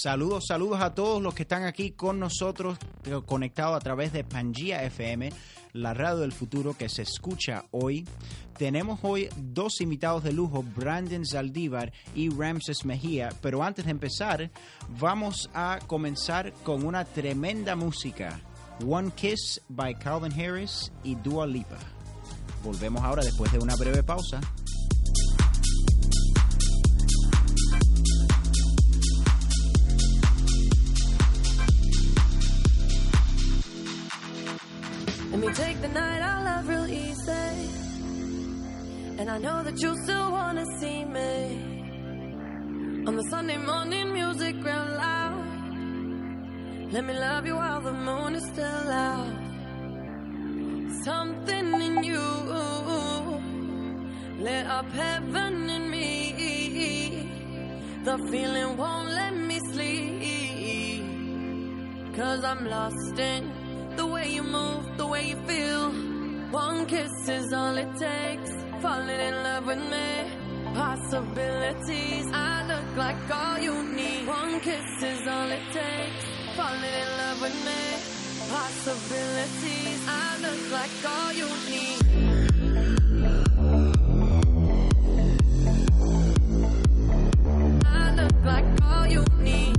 Saludos, saludos a todos los que están aquí con nosotros, eh, conectados a través de Pangea FM, la radio del futuro que se escucha hoy. Tenemos hoy dos invitados de lujo, Brandon Zaldívar y Ramses Mejía, pero antes de empezar, vamos a comenzar con una tremenda música. One Kiss by Calvin Harris y Dua Lipa. Volvemos ahora después de una breve pausa. Let me take the night I love real easy. And I know that you still wanna see me. On the Sunday morning music real loud. Let me love you while the moon is still out. Something in you lit up heaven in me. The feeling won't let me sleep. Cause I'm lost in the way you move, the way you feel. One kiss is all it takes. Falling in love with me. Possibilities, I look like all you need. One kiss is all it takes. Falling in love with me. Possibilities, I look like all you need. I look like all you need.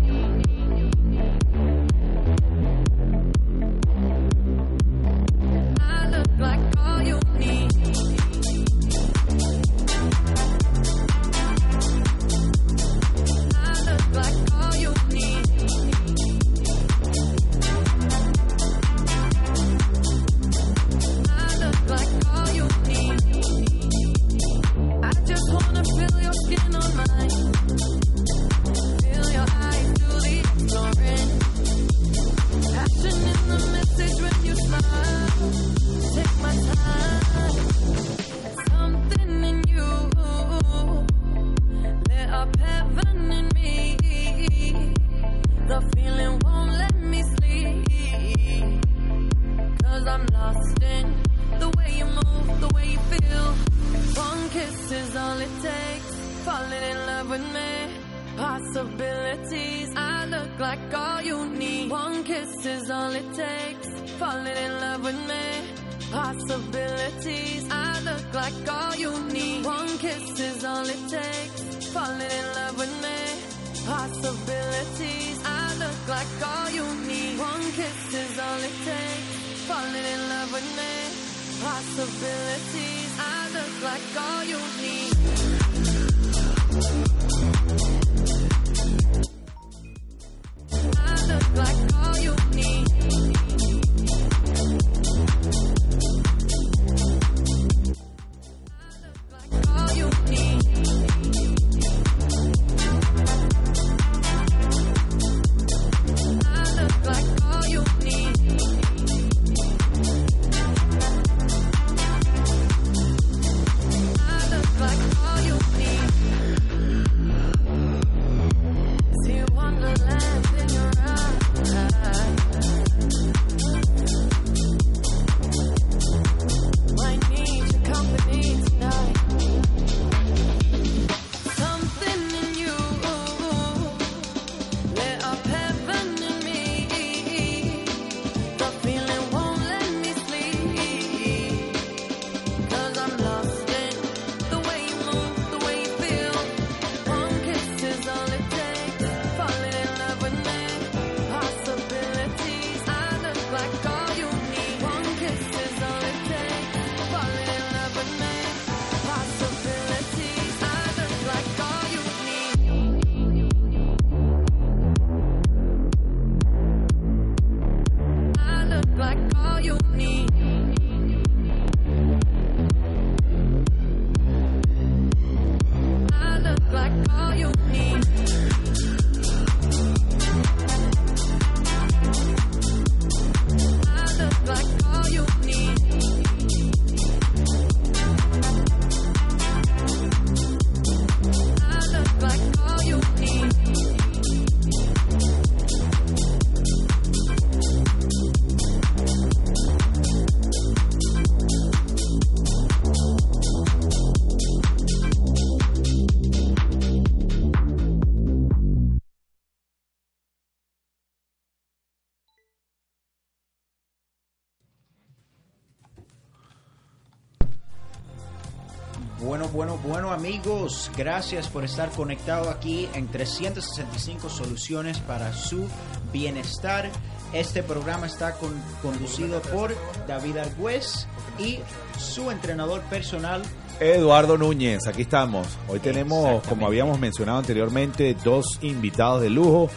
Amigos, gracias por estar conectado aquí en 365 soluciones para su bienestar. Este programa está con- conducido por David Argüez y su entrenador personal. Eduardo Núñez, aquí estamos. Hoy tenemos, como habíamos mencionado anteriormente, dos invitados de lujo.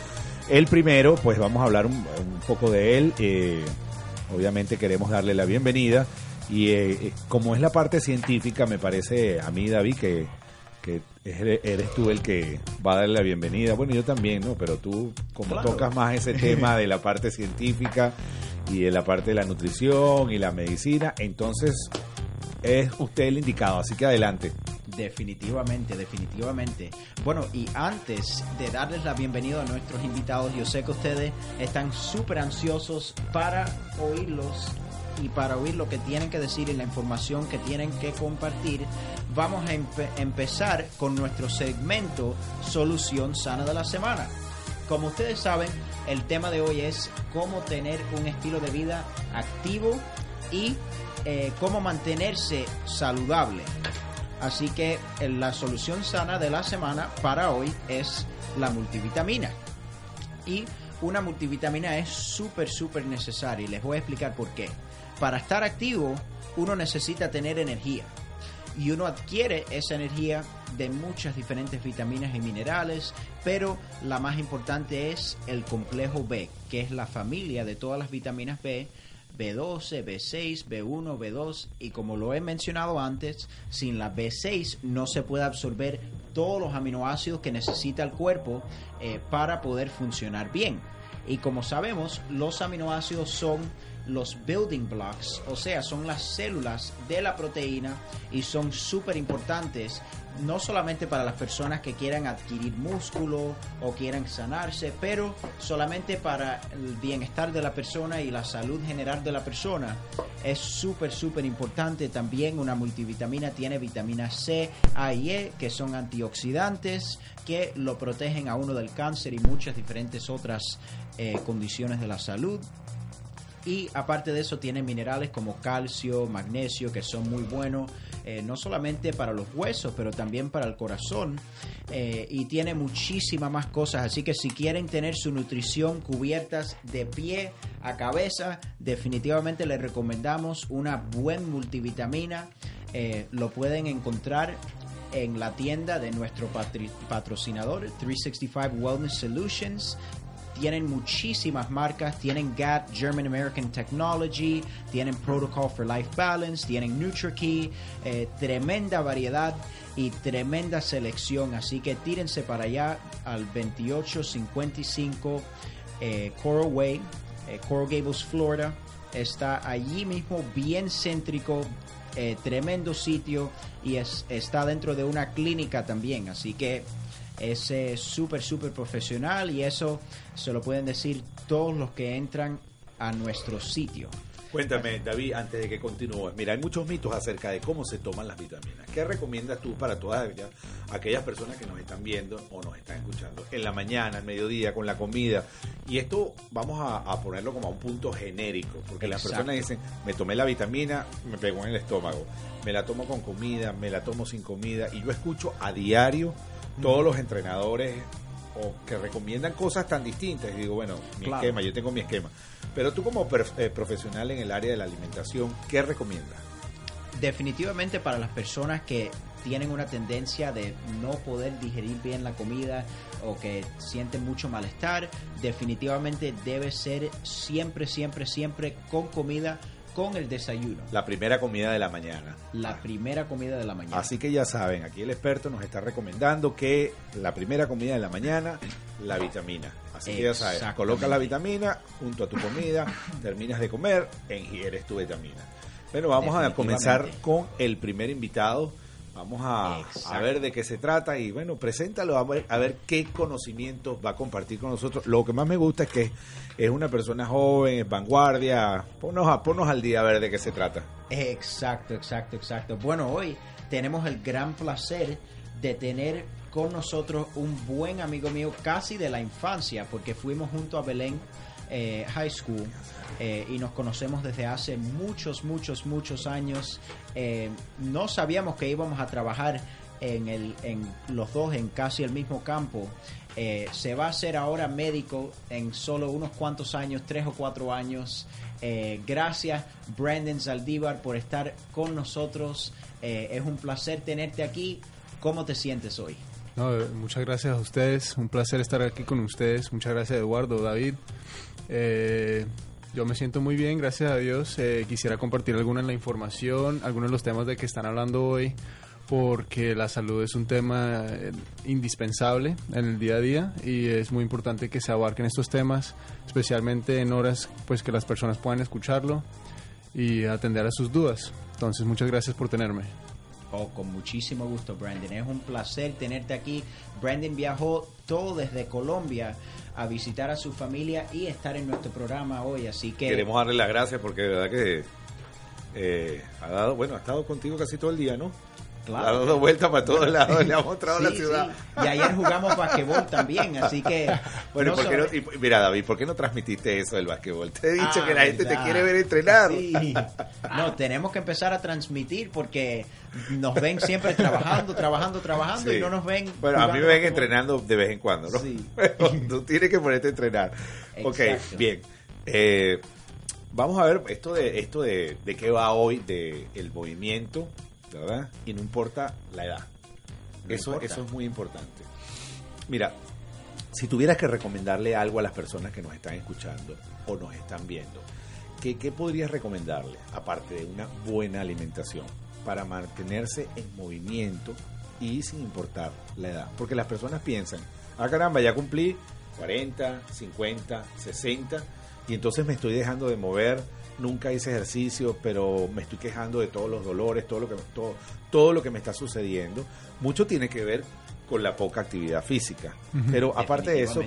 El primero, pues vamos a hablar un, un poco de él. eh, obviamente queremos darle la bienvenida. Y eh, eh, como es la parte científica, me parece a mí, David, que, que eres tú el que va a darle la bienvenida. Bueno, yo también, ¿no? Pero tú, como Claro. tocas más ese tema de la parte científica y de la parte de la nutrición y la medicina, entonces es usted el indicado, así que adelante. Definitivamente, definitivamente. Bueno, y antes de darles la bienvenida a nuestros invitados, yo sé que ustedes están súper ansiosos para oírlos y para oír lo que tienen que decir y la información que tienen que compartir. Vamos a empe- empezar con nuestro segmento Solución Sana de la Semana. Como ustedes saben, el tema de hoy es cómo tener un estilo de vida activo y eh, cómo mantenerse saludable. Así que eh, la solución sana de la semana para hoy es la multivitamina. Y una multivitamina es súper, súper necesaria y les voy a explicar por qué. Para estar activo, uno necesita tener energía. Y uno adquiere esa energía de muchas diferentes vitaminas y minerales, pero la más importante es el complejo B, que es la familia de todas las vitaminas B, B12, B6, B1, B2 y como lo he mencionado antes, sin la B6 no se puede absorber todos los aminoácidos que necesita el cuerpo eh, para poder funcionar bien. Y como sabemos, los aminoácidos son los building blocks, o sea, son las células de la proteína y son súper importantes, no solamente para las personas que quieran adquirir músculo o quieran sanarse, pero solamente para el bienestar de la persona y la salud general de la persona. Es súper, súper importante. También una multivitamina tiene vitamina C, A y E, que son antioxidantes que lo protegen a uno del cáncer y muchas diferentes otras eh, condiciones de la salud. Y aparte de eso tiene minerales como calcio, magnesio, que son muy buenos, eh, no solamente para los huesos, pero también para el corazón. Eh, y tiene muchísimas más cosas. Así que si quieren tener su nutrición cubiertas de pie a cabeza, definitivamente les recomendamos una buen multivitamina. Eh, lo pueden encontrar en la tienda de nuestro patrocinador 365 Wellness Solutions tienen muchísimas marcas, tienen GAT, German American Technology, tienen Protocol for Life Balance, tienen NutriKey, eh, tremenda variedad y tremenda selección, así que tírense para allá al 2855 eh, Coral Way, eh, Coral Gables, Florida, está allí mismo bien céntrico, tremendo sitio y es, está dentro de una clínica también, así que es eh, súper, súper profesional y eso se lo pueden decir todos los que entran a nuestro sitio. Cuéntame, David, antes de que continúes. Mira, hay muchos mitos acerca de cómo se toman las vitaminas. ¿Qué recomiendas tú para todas aquellas, aquellas personas que nos están viendo o nos están escuchando en la mañana, al mediodía, con la comida? Y esto vamos a, a ponerlo como a un punto genérico, porque las personas dicen, me tomé la vitamina, me pegó en el estómago, me la tomo con comida, me la tomo sin comida, y yo escucho a diario todos los entrenadores o que recomiendan cosas tan distintas. Y digo, bueno, mi Claro. esquema, yo tengo mi esquema. Pero tú como eh, profesional en el área de la alimentación, ¿qué recomiendas? Definitivamente para las personas que tienen una tendencia de no poder digerir bien la comida o que sienten mucho malestar, definitivamente debe ser siempre, siempre, siempre con comida con el desayuno. La primera comida de la mañana. La primera comida de la mañana. Así que ya saben, aquí el experto nos está recomendando que la primera comida de la mañana, la vitamina. Así que ya sabes, coloca la vitamina junto a tu comida, terminas de comer ingieres tu vitamina. Bueno, vamos a comenzar con el primer invitado. Vamos a, a ver de qué se trata y bueno, preséntalo a ver, a ver qué conocimientos va a compartir con nosotros. Lo que más me gusta es que es una persona joven, es vanguardia. Ponnos, a, ponnos al día a ver de qué se trata. Exacto, exacto, exacto. Bueno, hoy tenemos el gran placer de tener con nosotros un buen amigo mío casi de la infancia, porque fuimos junto a Belén eh, High School eh, y nos conocemos desde hace muchos, muchos, muchos años. Eh, no sabíamos que íbamos a trabajar en, el, en los dos en casi el mismo campo. Eh, se va a hacer ahora médico en solo unos cuantos años, tres o cuatro años. Eh, gracias, Brandon Zaldívar, por estar con nosotros. Es un placer tenerte aquí. ¿Cómo te sientes hoy? Muchas gracias a ustedes, un placer estar aquí con ustedes. Muchas gracias Eduardo, David. Eh, yo me siento muy bien, gracias a Dios. Eh, quisiera compartir alguna de la información, algunos de los temas de que están hablando hoy, porque la salud es un tema eh, indispensable en el día a día y es muy importante que se abarquen estos temas, especialmente en horas pues que las personas puedan escucharlo y atender a sus dudas. Entonces, muchas gracias por tenerme. Oh, con muchísimo gusto, Brandon. Es un placer tenerte aquí. Brandon viajó todo desde Colombia a visitar a su familia y estar en nuestro programa hoy. Así que Queremos darle las gracias porque de verdad que eh, ha dado, bueno, ha estado contigo casi todo el día, ¿no? Claro. Ha dado vueltas para todos lados, le ha mostrado la Sí, ciudad. sí. Y ayer jugamos basquetbol también, así que... Bueno, no ¿por qué no- y- mira, David, ¿por qué no transmitiste eso del básquetbol? Te he dicho Ah, que la gente te quiere ver entrenar. Sí. No, tenemos que empezar a transmitir porque nos ven siempre trabajando, trabajando, trabajando y no nos ven. Bueno, a mí me ven basquetbol. entrenando de vez en cuando, ¿no? Sí. Pero tú tienes que ponerte a entrenar. Ok, Exacto. bien. Eh, vamos a ver esto de esto de, de qué va hoy, de el movimiento, ¿verdad? Y no importa la edad. No eso, importa. eso es muy importante. Mira, si tuvieras que recomendarle algo a las personas que nos están escuchando o nos están viendo, ¿qué, qué podrías recomendarle, aparte de una buena alimentación, para mantenerse en movimiento y sin importar la edad? Porque las personas piensan, ah caramba, ya cumplí 40, 50, 60 y entonces me estoy dejando de mover, nunca hice ejercicio, pero me estoy quejando de todos los dolores, todo lo que todo, todo lo que me está sucediendo. Mucho tiene que ver con la poca actividad física. Pero aparte de eso,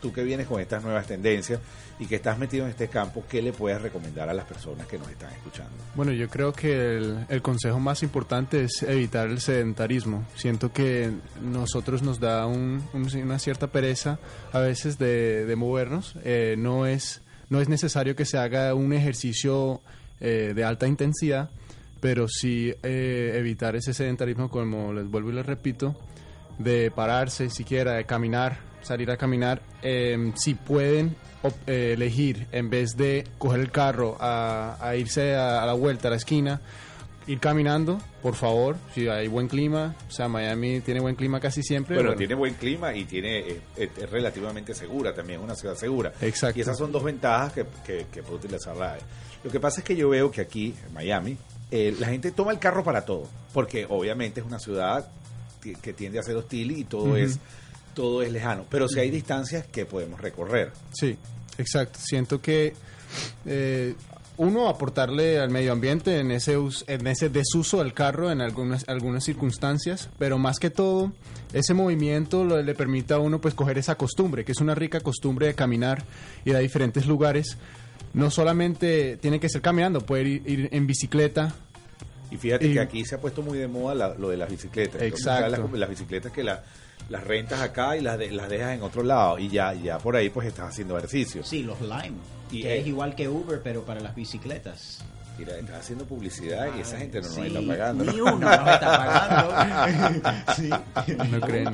tú que vienes con estas nuevas tendencias y que estás metido en este campo, ¿qué le puedes recomendar a las personas que nos están escuchando? Bueno, yo creo que el, el consejo más importante es evitar el sedentarismo. Siento que nosotros nos da un- un- una cierta pereza a veces de, de movernos. Eh, no, es, no es necesario que se haga un ejercicio eh, de alta intensidad, pero sí eh, evitar ese sedentarismo, como les vuelvo y les repito, de pararse siquiera, de caminar, salir a caminar. Eh, si pueden eh, elegir, en vez de coger el carro a, a irse a la vuelta a la esquina, ir caminando, por favor, si hay buen clima, o sea, Miami tiene buen clima casi siempre. Bueno, bueno, tiene buen clima y tiene eh, es, es relativamente segura también, es una ciudad segura. Exacto. Y esas son dos ventajas que, que, que puede utilizar la Lo que pasa es que yo veo que aquí, en Miami, eh, la gente toma el carro para todo, porque obviamente es una ciudad que, tiende a ser hostil y todo es todo es lejano. Pero si hay distancias que podemos recorrer. Sí, exacto. Siento que eh, uno aportarle al medio ambiente en ese en ese desuso del carro en algunas algunas circunstancias, pero más que todo ese movimiento lo- le permite a uno pues coger esa costumbre, que es una rica costumbre de caminar, ir a diferentes lugares. No solamente tiene que ser caminando, puede ir, ir en bicicleta. Y fíjate Y- que aquí se ha puesto muy de moda la- lo de las bicicletas. Exacto. Las, las bicicletas que la- las rentas acá y las, de- las dejas en otro lado. Y ya, ya por ahí pues estás haciendo ejercicio. Sí, los Lime, Y, que es igual que Uber, pero para las bicicletas. Mira, estás haciendo publicidad y esa gente no nos Sí, está pagando. ¿no? Ni uno nos está pagando. sí. No creen.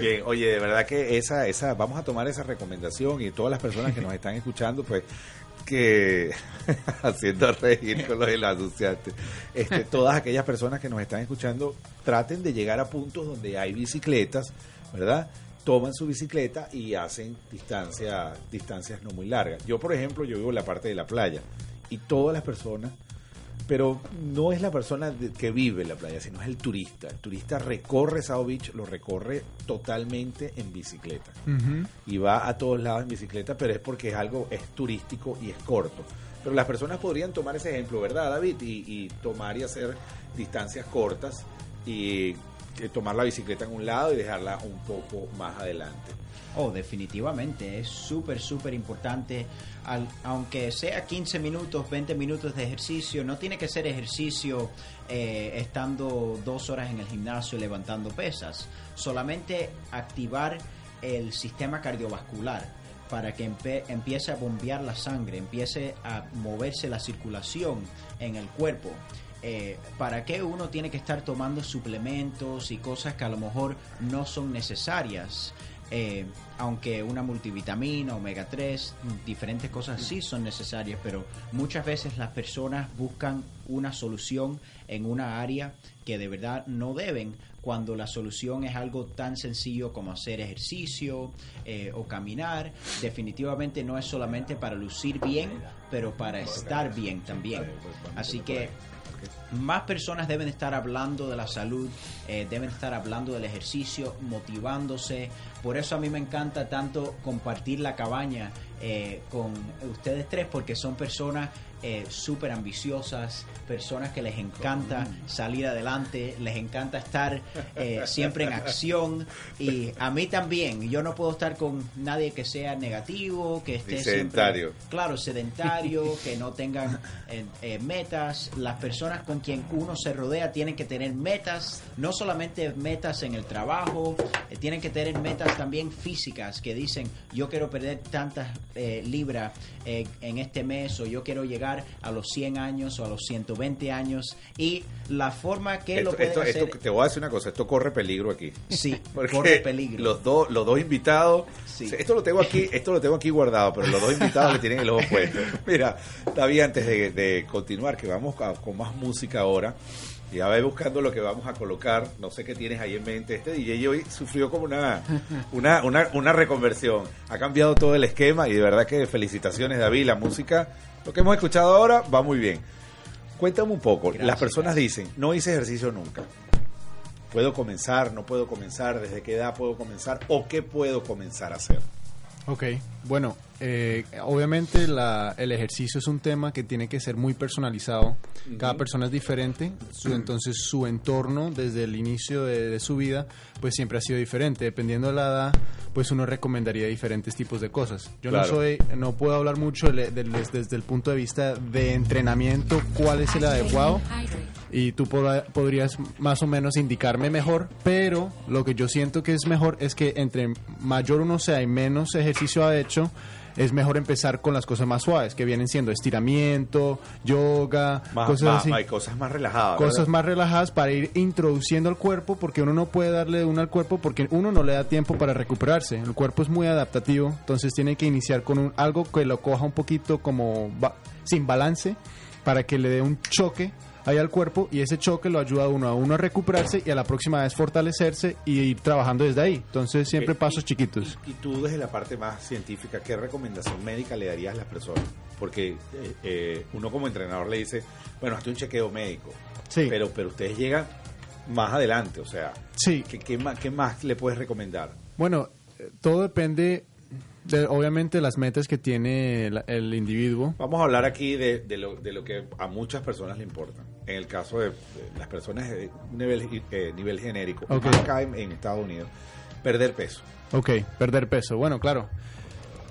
Bien, oye, de verdad que esa, esa, vamos a tomar esa recomendación y todas las personas que nos están escuchando, pues, que haciendo reír con lo del anunciante, este, todas aquellas personas que nos están escuchando, traten de llegar a puntos donde hay bicicletas, ¿verdad? toman su bicicleta y hacen distancia, distancias no muy largas. Yo, por ejemplo, yo vivo en la parte de la playa y todas las personas, pero no es la persona de- que vive en la playa, sino es el turista. El turista recorre Sao Beach, lo recorre totalmente en bicicleta y va a todos lados en bicicleta, pero es porque es algo, es turístico y es corto. Pero las personas podrían tomar ese ejemplo, ¿verdad, David? Y, y tomar y hacer distancias cortas y eh, tomar la bicicleta en un lado y dejarla un poco más adelante. Oh, definitivamente, es súper, súper importante. Aunque sea 15 minutos, 20 minutos de ejercicio, no tiene que ser ejercicio eh, estando dos horas en el gimnasio levantando pesas. Solamente activar el sistema cardiovascular para que empiece a bombear la sangre, empiece a moverse la circulación en el cuerpo. Eh, ¿Para qué uno tiene que estar tomando suplementos y cosas que a lo mejor no son necesarias? Eh, aunque una multivitamina, omega 3, diferentes cosas sí son necesarias, pero muchas veces las personas buscan una solución en una área que de verdad no deben, cuando la solución es algo tan sencillo como hacer ejercicio eh, o caminar. Definitivamente no es solamente para lucir bien, pero para estar bien también. Así que más personas deben estar hablando de la salud, eh, deben estar hablando del ejercicio, motivándose. Por eso a mí me encanta tanto compartir la cabaña eh, con ustedes tres, porque son personas eh, súper ambiciosas, personas que les encanta salir adelante, les encanta estar eh, siempre en acción. Y a mí también, yo no puedo estar con nadie que sea negativo, que esté Ni siempre- sedentario. claro, sedentario, que no tengan eh, eh, metas. Las personas con quien uno se rodea tienen que tener metas, no solamente metas en el trabajo, eh, tienen que tener metas también físicas que dicen yo quiero perder tantas eh, libras en este mes o yo quiero llegar a los 100 años o a los 120 años y la forma que lo pueden esto- hacer esto- te voy a decir una cosa, esto corre peligro aquí. sí corre peligro Los dos, los dos invitados, Sí. esto lo tengo aquí, esto lo tengo aquí guardado, pero los dos invitados que tienen el ojo puesto. Mira, David, antes de, de continuar, que vamos a- con más música ahora, ya ve buscando lo que vamos a colocar, no sé qué tienes ahí en mente. Este DJ hoy sufrió como una, una, una, una reconversión. Ha cambiado todo el esquema y de verdad que felicitaciones, David. La música, lo que hemos escuchado ahora, va muy bien. Cuéntame un poco. Gracias, Las personas dicen, no hice ejercicio nunca. ¿Puedo comenzar? ¿No puedo comenzar? ¿Desde qué edad puedo comenzar? ¿O qué puedo comenzar a hacer? Ok, bueno, eh, obviamente la- el ejercicio es un tema que tiene que ser muy personalizado. Cada persona es diferente, su- entonces su entorno desde el inicio de, de su vida pues siempre ha sido diferente. Dependiendo de la edad, pues uno recomendaría diferentes tipos de cosas. Yo Claro. no soy, no puedo hablar mucho de- de- des- desde el punto de vista de entrenamiento, cuál es el adecuado y tú podrías más o menos indicarme mejor, pero lo que yo siento que es mejor es que entre mayor uno sea y menos ejercicio ha hecho, es mejor empezar con las cosas más suaves, que vienen siendo estiramiento, yoga, Más, cosas más- así. hay cosas más relajadas. Cosas ¿verdad? más relajadas para ir introduciendo al cuerpo, porque uno no puede darle una al cuerpo porque uno no le da tiempo para recuperarse. El cuerpo es muy adaptativo, entonces tiene que iniciar con un, algo que lo coja un poquito como ba- sin balance para que le dé un choque ahí al cuerpo y ese choque lo ayuda a uno a uno a recuperarse y a la próxima vez fortalecerse y ir trabajando desde ahí. Entonces siempre pasos chiquitos. Y, y tú desde la parte más científica, ¿qué recomendación médica le darías a las personas? Porque eh, eh, uno como entrenador le dice, bueno, hazte un chequeo médico. Sí. Pero, pero ustedes llegan más adelante, o sea, Sí. ¿qué, qué más, qué más le puedes recomendar? Bueno, eh, todo depende de, obviamente, las metas que tiene el, el individuo. Vamos a hablar aquí de, de lo, de lo que a muchas personas le importa. En el caso de, las personas de nivel, eh, nivel genérico, Ok. más acá en, en Estados Unidos, perder peso. Ok, perder peso. Bueno, claro.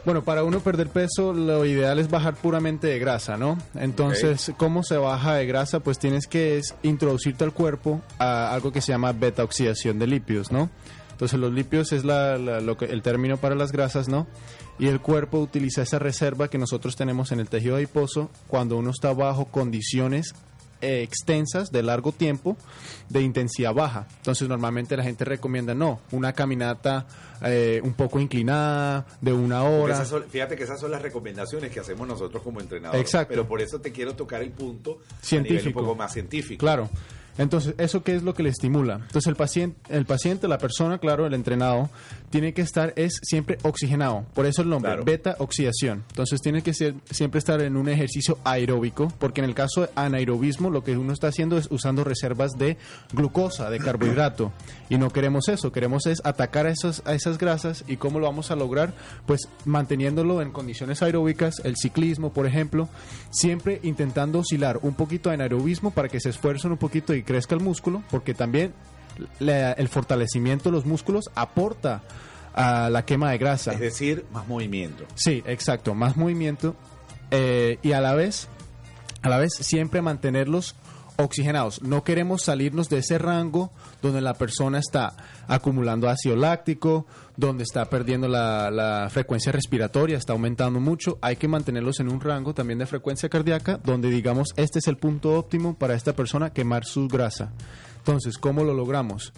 Bueno, para uno perder peso, lo ideal es bajar puramente de grasa, ¿no? Entonces, ¿cómo se baja de grasa? Pues tienes que es introducirte al cuerpo a algo que se llama beta oxidación de lípidos, ¿no? Entonces, los lípidos es la, la- lo que, el término para las grasas, ¿no? Y el cuerpo utiliza esa reserva que nosotros tenemos en el tejido adiposo cuando uno está bajo condiciones eh, extensas de largo tiempo de intensidad baja. Entonces normalmente la gente recomienda no, una caminata eh, un poco inclinada de una hora. son- fíjate que esas son las recomendaciones que hacemos nosotros como entrenadores. Exacto. Pero por eso te quiero tocar el punto a nivel Científico. un poco más científico. Claro. Entonces, ¿eso qué es lo que le estimula? Entonces, el paciente, el paciente, la persona, claro, el entrenado, tiene que estar, es siempre oxigenado. Por eso el nombre, Claro. beta oxidación. Entonces, tiene que ser, siempre estar en un ejercicio aeróbico, porque en el caso de anaerobismo, lo que uno está haciendo es usando reservas de glucosa, de carbohidrato. Y no queremos eso, queremos es atacar a, esas a esas grasas. ¿Y cómo lo vamos a lograr? Pues manteniéndolo en condiciones aeróbicas, el ciclismo, por ejemplo, siempre intentando oscilar un poquito en aerobismo para que se esfuercen un poquito y crezca el músculo, porque también la- el fortalecimiento de los músculos aporta a la quema de grasa. Es decir, más movimiento. Sí, exacto, más movimiento eh, y a la vez, a la vez siempre mantenerlos oxigenados. No queremos salirnos de ese rango donde la persona está acumulando ácido láctico, donde está perdiendo la, la frecuencia respiratoria, está aumentando mucho. Hay que mantenerlos en un rango también de frecuencia cardíaca, donde digamos este es el punto óptimo para esta persona quemar su grasa. Entonces, ¿cómo lo logramos?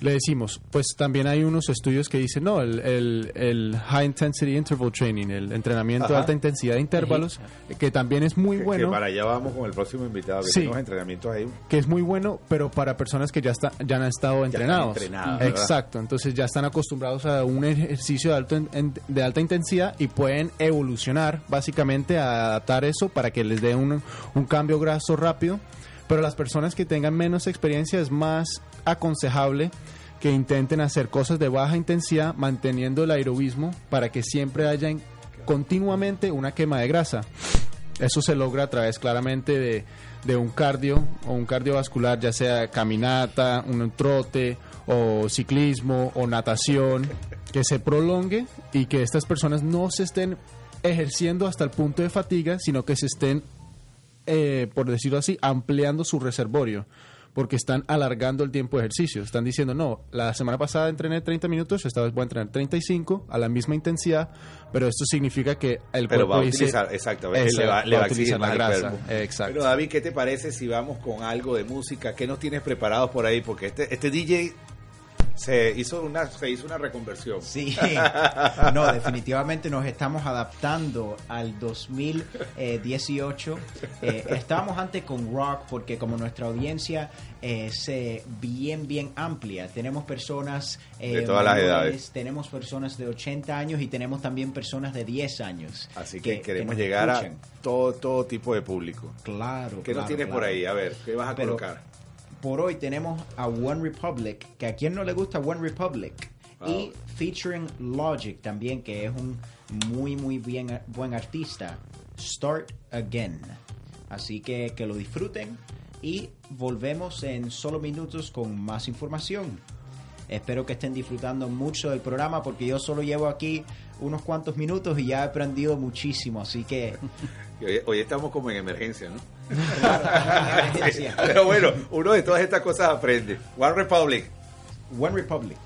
Le decimos, pues también hay unos estudios que dicen, no, el, el- el High Intensity Interval Training, el entrenamiento de alta intensidad de intervalos, que también es muy Que- bueno. Que para allá vamos con el próximo invitado, que Sí. tiene unos entrenamientos ahí. que es muy bueno, pero para personas que ya, está, ya han estado entrenados. Exacto, entonces ya están acostumbrados a un ejercicio de, alto de alta intensidad y pueden evolucionar básicamente a adaptar eso para que les dé un, un cambio graso rápido. Pero las personas que tengan menos experiencia es más aconsejable que intenten hacer cosas de baja intensidad manteniendo el aerobismo para que siempre haya en- continuamente una quema de grasa. Eso se logra a través claramente de, de un cardio o un cardiovascular, ya sea caminata, un trote o ciclismo o natación, que se prolongue y que estas personas no se estén ejerciendo hasta el punto de fatiga, sino que se estén, eh, por decirlo así, ampliando su reservorio. Porque están alargando el tiempo de ejercicio. Están diciendo, no, la semana pasada entrené 30 minutos, esta vez voy a entrenar 35 a la misma intensidad, pero esto significa que el Pero cuerpo va a dice, utilizar, exactamente, le va, le va a utilizar más la grasa. Exacto. Pero David, ¿qué te parece si vamos con algo de música? ¿Qué nos tienes preparados por ahí? Porque este, este DJ se hizo una, se hizo una reconversión. Sí, no, definitivamente nos estamos adaptando al 2018. Eh, estábamos antes con rock porque como nuestra audiencia es eh, bien, bien amplia, tenemos personas eh, De todas las edades. tenemos personas de 80 años y tenemos también personas de 10 años. Así que, que queremos nos llegar escuchan. a todo, todo tipo de público. Claro. ¿Qué nos claro, tienes por claro. ahí? A ver, ¿qué vas a Pero- colocar? Por hoy tenemos a One Republic, que a quien no le gusta One Republic. Y featuring Logic también, que es un muy, muy bien, buen artista. Start Again. Así que que lo disfruten y volvemos en solo minutos con más información. Espero que estén disfrutando mucho del programa porque yo solo llevo aquí unos cuantos minutos y ya he aprendido muchísimo. Así que hoy estamos como en emergencia, ¿no? Pero bueno, uno de todas estas cosas aprende. One Republic. One Republic.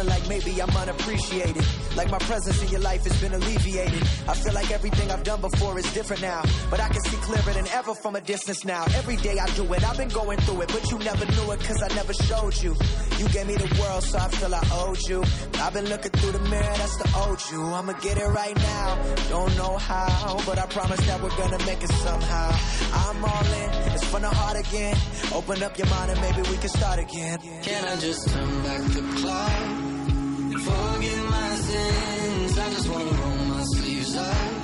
Feeling like maybe I'm unappreciated. Like my presence in your life has been alleviated. I feel like everything I've done before is different now. But I can see clearer than ever from a distance now. Every day I do it, I've been going through it, but you never knew it cause I never showed you. You gave me the world, so I feel I owed you. I've been looking through the mirror, that's the old you. I'ma get it right now. Don't know how, but I promise that we're gonna make it somehow. I'm all in, it's from the heart again. Open up your mind and maybe we can start again. Can I just turn back the clock forgive my sins? I just wanna roll my sleeves up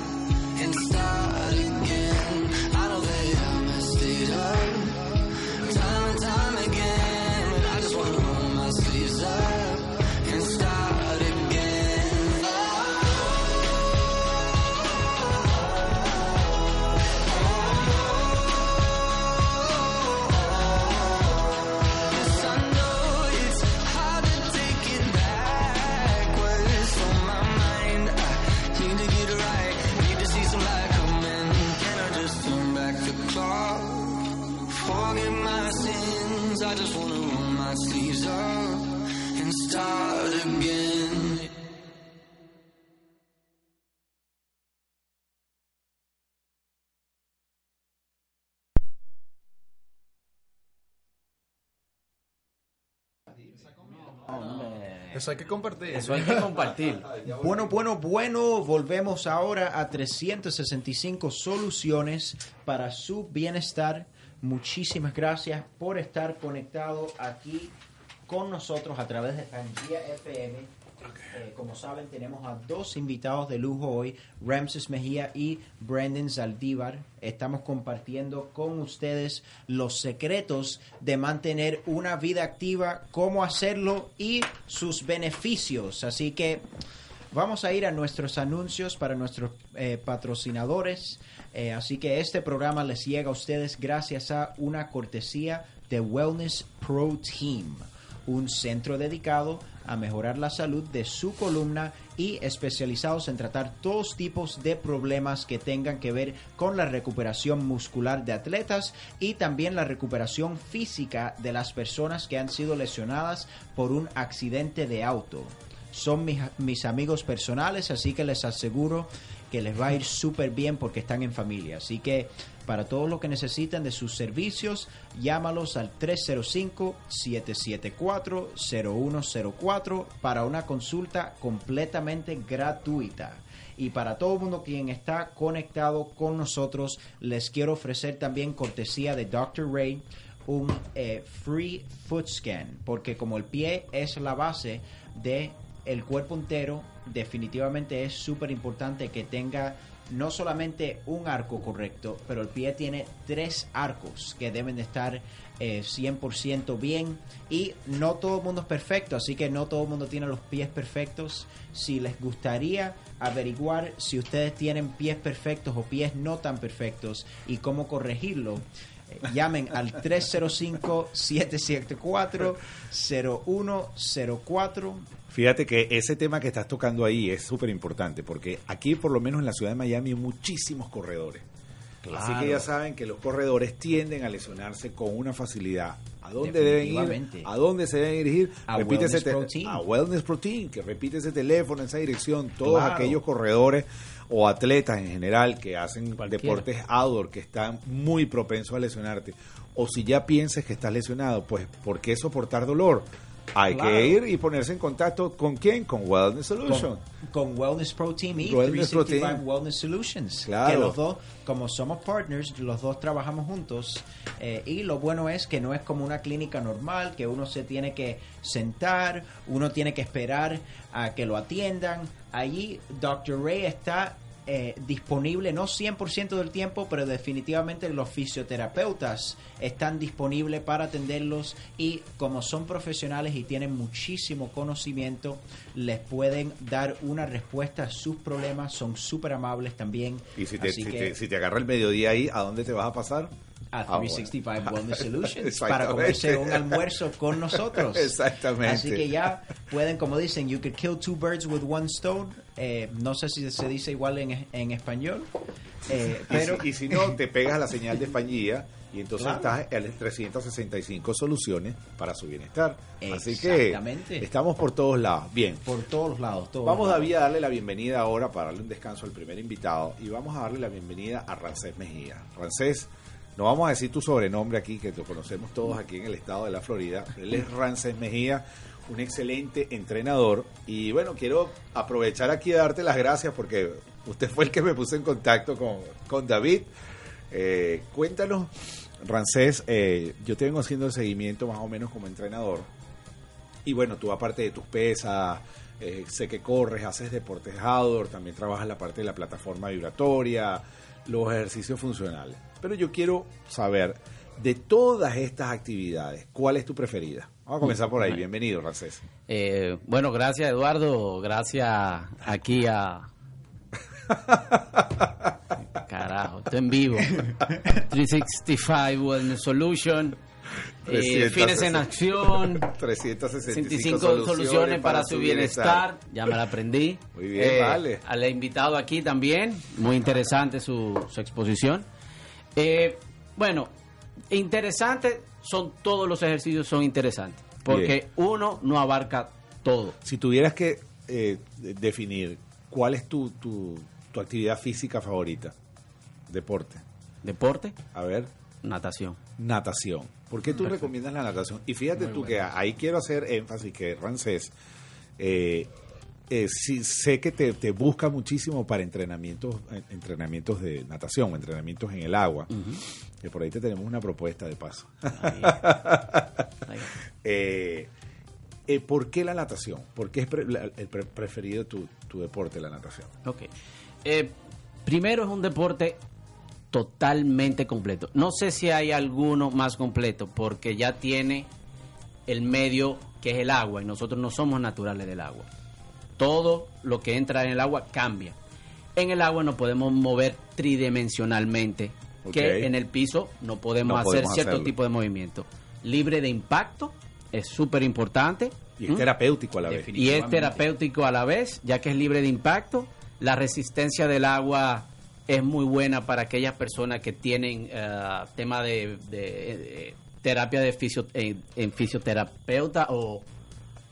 Eso hay que compartir. Eso hay que compartir. Bueno, bueno, bueno, volvemos ahora a 365 soluciones para su bienestar. Muchísimas gracias por estar conectado aquí con nosotros a través de Pangea FM. Eh, como saben, tenemos a dos invitados de lujo hoy, Ramses Mejía y Brandon Zaldívar. Estamos compartiendo con ustedes los secretos de mantener una vida activa, cómo hacerlo y sus beneficios. Así que vamos a ir a nuestros anuncios para nuestros eh, patrocinadores. Eh, así que este programa les llega a ustedes gracias a una cortesía de Wellness Pro Team, un centro dedicado a mejorar la salud de su columna y especializados en tratar todos tipos de problemas que tengan que ver con la recuperación muscular de atletas y también la recuperación física de las personas que han sido lesionadas por un accidente de auto. Son mis, amigos personales, así que les aseguro que les va a ir súper bien porque están en familia. Así que para todos los que necesitan de sus servicios, llámalos al 305-774-0104 para una consulta completamente gratuita. Y para todo el mundo quien está conectado con nosotros, les quiero ofrecer también cortesía de Dr. Ray un eh, free foot scan, porque como el pie es la base de el cuerpo entero, definitivamente es súper importante que tenga no solamente un arco correcto, pero el pie tiene tres arcos que deben de estar eh, 100% bien y no todo el mundo es perfecto, así que no todo el mundo tiene los pies perfectos. Si les gustaría averiguar si ustedes tienen pies perfectos o pies no tan perfectos y cómo corregirlo, llamen al 305-774-0104. Fíjate que ese tema que estás tocando ahí es súper importante porque aquí, por lo menos en la ciudad de Miami, hay muchísimos corredores. Así que ya saben que los corredores tienden a lesionarse con una facilidad. ¿A dónde deben ir? ¿A dónde se deben dirigir? A Repite Wellness te- Protein. A Wellness Protein, que repite ese teléfono, esa dirección. Todos Claro. aquellos corredores o atletas en general que hacen Cualquiera. deportes outdoor, que están muy propensos a lesionarte. O si ya piensas que estás lesionado, pues ¿por qué soportar dolor? Hay Claro. que ir y ponerse en contacto con quién? Con Wellness Solution. con, con Wellness Pro Team y Wellness Pro 365 Team. Wellness Solutions. Claro. Que los dos, como somos partners, los dos trabajamos juntos. eh, y lo bueno es que no es como una clínica normal, que uno se tiene que sentar, uno tiene que esperar a que lo atiendan. Allí Dr. Ray está eh, disponible, no 100% del tiempo, pero definitivamente los fisioterapeutas están disponibles para atenderlos y como son profesionales y tienen muchísimo conocimiento, les pueden dar una respuesta a sus problemas, son súper amables también. Y si te, Así si, que- te, si te agarra el mediodía ahí, ¿a dónde te vas a pasar? A Ah, bueno. 365 Wellness Solutions para comerse un almuerzo con nosotros. Exactamente. Así que ya pueden, como dicen, you could kill two birds with one stone. Eh, no sé si se dice igual en, en español, eh, pero y, si, y si no, te pegas a la señal de Españía y entonces Claro. estás en 365 soluciones para su bienestar. Así que estamos por todos lados. Bien. por todos lados. todos Vamos lados. David a darle la bienvenida ahora para darle un descanso al primer invitado y vamos a darle la bienvenida a Rancés Mejía. Rancés, no vamos a decir tu sobrenombre aquí, que lo conocemos todos aquí en el estado de la Florida. Él es Rancés Mejía, un excelente entrenador y bueno, quiero aprovechar aquí y darte las gracias porque usted fue el que me puso en contacto con, con David. Eh, cuéntanos, Rancés, eh, yo te vengo haciendo el seguimiento más o menos como entrenador. Y bueno, tú aparte de tus pesas, eh, sé que corres, haces deportes outdoor, también trabajas la parte de la plataforma vibratoria, los ejercicios funcionales. Pero yo quiero saber, de todas estas actividades, ¿cuál es tu preferida? Vamos a comenzar por ahí. Bienvenido, Rancés. Eh, bueno, gracias Eduardo, gracias aquí a... Carajo, estoy en vivo. 365 Wellness Solution. eh, 360. fines en acción. 365 65 soluciones, para, su bienestar. Ya me la aprendí. Muy bien, vale. Al invitado aquí también. Muy interesante su, su exposición. Eh, bueno, interesante son todos los ejercicios, son interesantes. Porque uno no abarca todo. Si tuvieras que eh, de- definir cuál es tu, tu, tu actividad física favorita, deporte, Deporte, a ver, natación. natación. ¿Por qué tú recomiendas la natación? Y fíjate tú que ahí quiero hacer énfasis que Rancés, eh, eh, sí, sé que te, te busca muchísimo para entrenamientos, eh, entrenamientos de natación, entrenamientos en el agua. Que por ahí te tenemos una propuesta de paso. Ahí. Ahí. Eh, eh, ¿Por qué la natación? ¿Por qué es pre- la- el pre- preferido tu, tu deporte, la natación? Ok. Eh, primero es un deporte totalmente completo. No sé si hay alguno más completo porque ya tiene el medio que es el agua y nosotros no somos naturales del agua. Todo lo que entra en el agua cambia. En el agua nos podemos mover tridimensionalmente, que en el piso no podemos No hacer podemos cierto hacerlo. tipo de movimiento. Libre de impacto es súper importante. Y es ¿Mm? terapéutico a la vez. y es terapéutico a la vez, ya que es libre de impacto. La resistencia del agua es muy buena para aquellas personas que tienen eh, tema de, de, eh, terapia de fisio- en, en fisioterapeuta o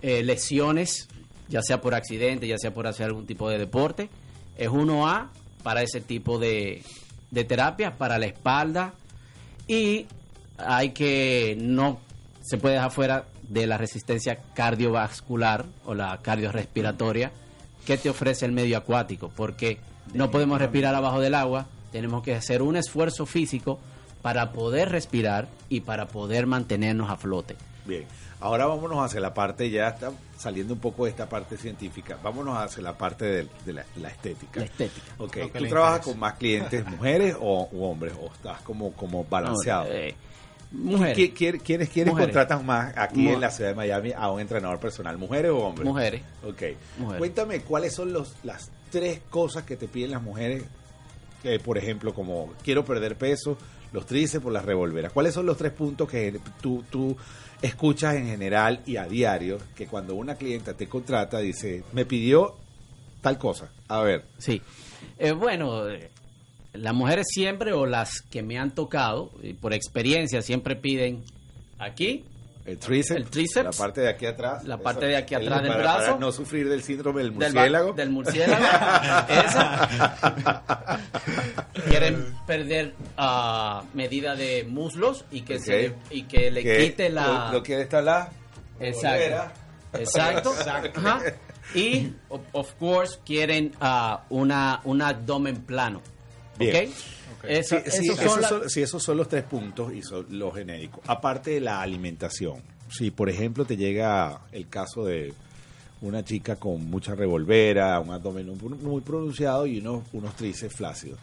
eh, lesiones, ya sea por accidente, ya sea por hacer algún tipo de deporte. Es 1A para ese tipo de, de terapia, para la espalda. Y hay que no se puede dejar fuera de la resistencia cardiovascular o la cardiorrespiratoria que te ofrece el medio acuático, porque no podemos respirar abajo del agua, tenemos que hacer un esfuerzo físico para poder respirar y para poder mantenernos a flote. Bien, ahora vámonos hacia la parte, ya está saliendo un poco de esta parte científica, vámonos hacia la parte de, de la, la estética. La estética. Ok, ¿tú trabajas interesa. con más clientes, mujeres o u hombres? ¿O estás como, como balanceado? No, eh, mujeres. ¿Qui- quién- ¿Quiénes, quiénes Mujeres. contratan más aquí en la ciudad de Miami a un entrenador personal? ¿Mujeres o hombres? Mujeres. Ok. Mujeres. Cuéntame cuáles son los, las tres cosas que te piden las mujeres, que, por ejemplo, como quiero perder peso, los tríceps o las revolveras. ¿Cuáles son los tres puntos que tú, tú escuchas en general y a diario que cuando una clienta te contrata dice, me pidió tal cosa? A ver. Sí. Eh, bueno, eh, las mujeres siempre, o las que me han tocado, por experiencia, siempre piden aquí, El tríceps, El tríceps. la parte de aquí atrás. La parte Esa- de aquí el- atrás del para- brazo. Para no sufrir del síndrome del del, murciélago. del murciélago. Esa. Quieren perder ah, medida de muslos y que, se, Ok. y que le Que quite la... Lo, lo que está la Exacto. Exacto. Ajá. Y, of, of course, quieren ah, una, un abdomen plano. Bien. Eso- Sí, sí, esos esos son la- son, sí, esos son los tres puntos y son los genéricos. Aparte de la alimentación. Si, por ejemplo, te llega el caso de una chica con mucha revolvera, un abdomen muy- pronunciado y unos, unos tríceps flácidos.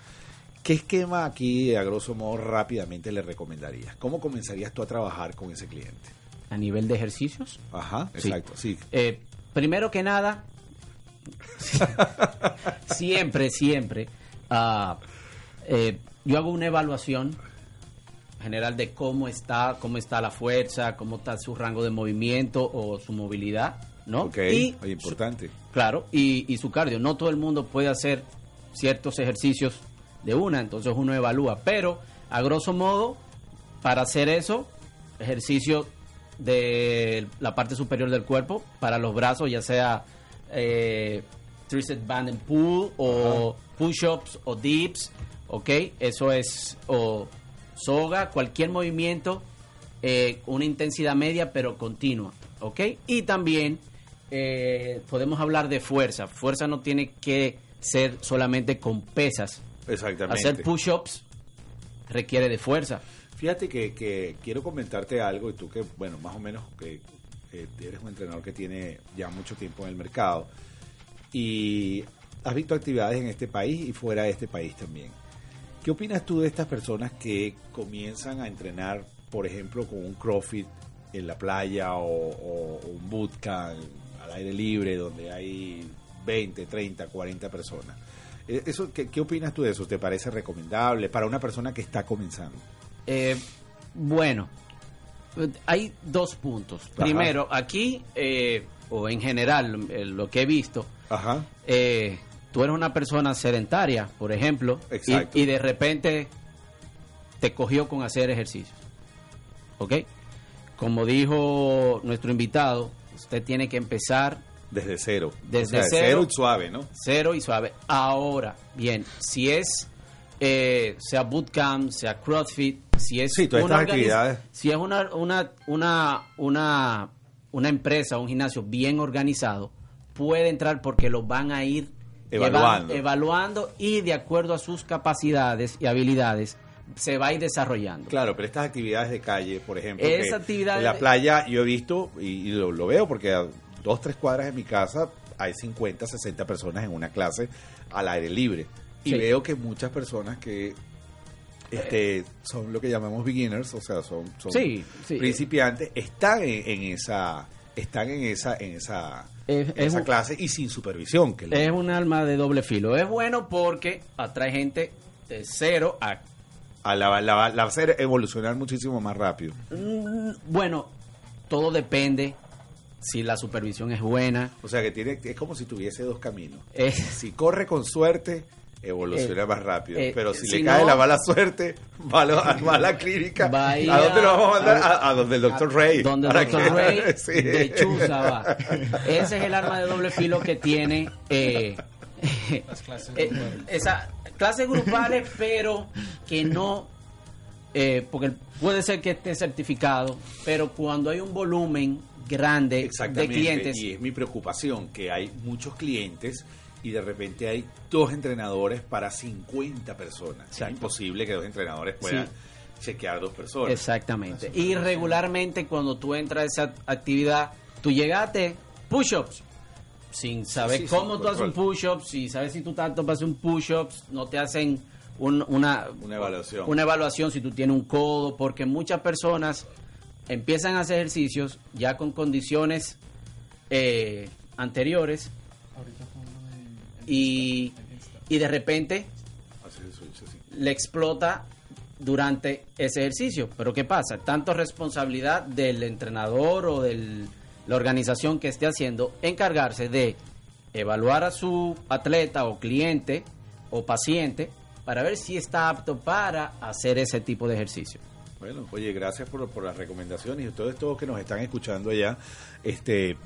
¿Qué esquema aquí, a grosso modo, rápidamente le recomendarías? ¿Cómo comenzarías tú a trabajar con ese cliente? A nivel de ejercicios. Ajá, exacto, sí. Eh, primero que nada, siempre, siempre, ah, eh, yo hago una evaluación general de cómo está, cómo está la fuerza, cómo está su rango de movimiento o su movilidad, ¿no? Ok, Y oye, importante. Claro, y, y su cardio. No todo el mundo puede hacer ciertos ejercicios de una, entonces uno evalúa. Pero, a grosso modo, para hacer eso, ejercicio de la parte superior del cuerpo, para los brazos, ya sea eh, tricep band and pull, o push-ups, o dips, ¿ok? Eso es, o soga, cualquier movimiento, eh, una intensidad media, pero continua, ¿ok? Y también eh, podemos hablar de fuerza. Fuerza no tiene que ser solamente con pesas. Exactamente. Hacer push-ups requiere de fuerza. Fíjate que, que quiero comentarte algo y tú que, bueno, más o menos que eres un entrenador que tiene ya mucho tiempo en el mercado y has visto actividades en este país y fuera de este país también. ¿Qué opinas tú de estas personas que comienzan a entrenar, por ejemplo, con un CrossFit en la playa o, o un bootcamp al aire libre donde hay 20, 30, 40 personas? Eh, Eso, ¿qué, ¿Qué opinas tú de eso? ¿Te parece recomendable para una persona que está comenzando? Eh, bueno, hay dos puntos. Ajá. Primero, aquí, eh, o en general, eh, lo que he visto, Ajá. eh, tú eres una persona sedentaria, por ejemplo, y, de repente te cogió con hacer ejercicio. ¿Ok? Como dijo nuestro invitado, usted tiene que empezar Desde cero. Desde O sea, cero. y suave, ¿no? cero y suave. Ahora, bien, si es eh, sea bootcamp, sea CrossFit, si es Sí, una actividades. si es una una una una una empresa, un gimnasio bien organizado, puede entrar porque lo van a ir Evaluando. evaluando y de acuerdo a sus capacidades y habilidades se va a ir desarrollando. Claro, pero estas actividades de calle, por ejemplo, Esa actividad en la playa yo he visto y, y lo, lo veo porque a dos, tres cuadras de mi casa hay 50, 60 personas en una clase al aire libre. Y Sí. veo que muchas personas que este, son lo que llamamos beginners, o sea, son, son Sí, sí. principiantes, están en, en esa están en esa en esa, Es- esa clase y sin supervisión. Que Es un arma de doble filo. Es bueno porque atrae gente de cero a a la, la- la va a hacer evolucionar muchísimo más rápido. Mm, Bueno, todo depende si la supervisión es buena. O sea que tiene, es como si tuviese dos caminos. Es- Si corre con suerte, evoluciona Eh, más rápido. eh, Pero si, si le cae la mala suerte, va a, la- clínica. Va a ir ¿A dónde lo vamos a mandar? a- donde el doctor Rey. Donde el doctor que- Rey Sí. de Chuza va. Ese es el arma de doble filo que tiene eh, eh, esa clases grupales, pero que no eh, porque puede ser que esté certificado, pero cuando hay un volumen grande de clientes, Y es mi preocupación que hay muchos clientes y de repente hay dos entrenadores para 50 personas. Es imposible que dos entrenadores puedan chequear dos personas. Exactamente. Y regularmente cuando tú entras a esa actividad, tú llegaste, push-ups, sin saber Sí, sí, cómo tú haces un push-up, si sabes si tú tanto vas a hacer un push-ups, no te hacen un- una, Una evaluación. una evaluación si tú tienes un codo, porque muchas personas empiezan a hacer ejercicios ya con condiciones eh, anteriores y, de repente le explota durante ese ejercicio. Pero ¿qué pasa? Tanto responsabilidad del entrenador o de la organización que esté haciendo encargarse de evaluar a su atleta o cliente o paciente para ver si está apto para hacer ese tipo de ejercicio. Bueno, oye, gracias por, por las recomendaciones y ustedes todos que nos están escuchando allá. Este,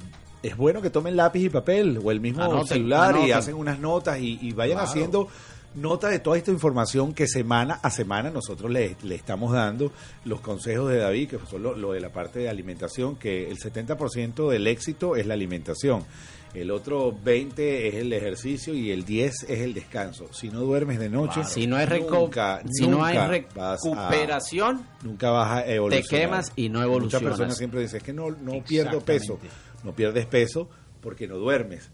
es bueno que tomen lápiz y papel o el mismo Anoten, celular y anoten. hacen unas notas y, y vayan Claro. haciendo nota de toda esta información que semana a semana nosotros le, le estamos dando los consejos de David, que son lo, lo de la parte de alimentación, que el 70% del éxito es la alimentación. El otro 20 es el ejercicio y el 10 es el descanso. Si no duermes de noche, Si no hay, nunca, si no hay nunca vas a- recuperación, nunca vas a evolucionar. quemas y no Muchas evolucionas. personas siempre dicen, es que no, no pierdo peso. No pierdes peso porque no duermes.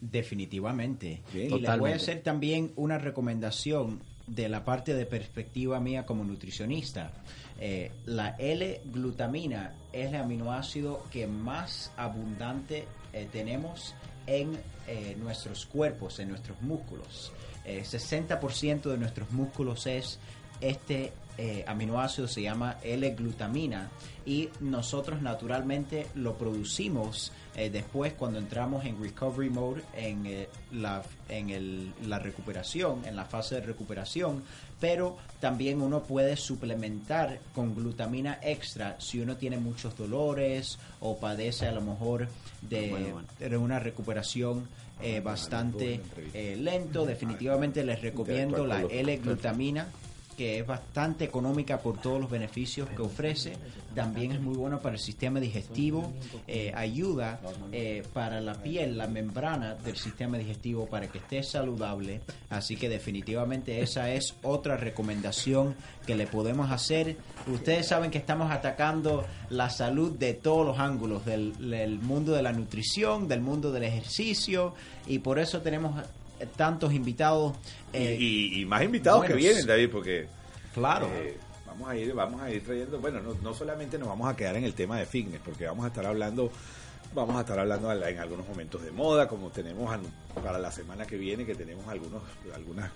Definitivamente. Bien. y les voy a hacer también una recomendación de la parte de perspectiva mía como nutricionista. Eh, la L-glutamina es el aminoácido que más abundante eh, tenemos en eh, nuestros cuerpos, en nuestros músculos. Eh, 60% de nuestros músculos es este eh, aminoácido se llama L-glutamina y nosotros naturalmente lo producimos eh, después cuando entramos en recovery mode, en, eh, la, en el- la recuperación, en la fase de recuperación, pero también uno puede suplementar con glutamina extra si uno tiene muchos dolores o padece a lo mejor de, Bueno, bueno. de una recuperación bastante lento. Definitivamente les recomiendo la L-glutamina que es bastante económica por todos los beneficios que ofrece. También es muy bueno para el sistema digestivo. eh, ayuda eh, para la piel, la membrana del sistema digestivo para que esté saludable. Así que definitivamente esa es otra recomendación que le podemos hacer. Ustedes saben que estamos atacando la salud de todos los ángulos, del, mundo de la nutrición, del mundo del ejercicio, y por eso tenemos tantos invitados. eh, y, y- y más invitados que vienen, David, porque Claro. eh, vamos a ir, vamos a ir trayendo, bueno, no, no solamente nos vamos a quedar en el tema de fitness, porque vamos a estar hablando, vamos a estar hablando en algunos momentos de moda, como tenemos para la semana que viene, que tenemos algunos, algunas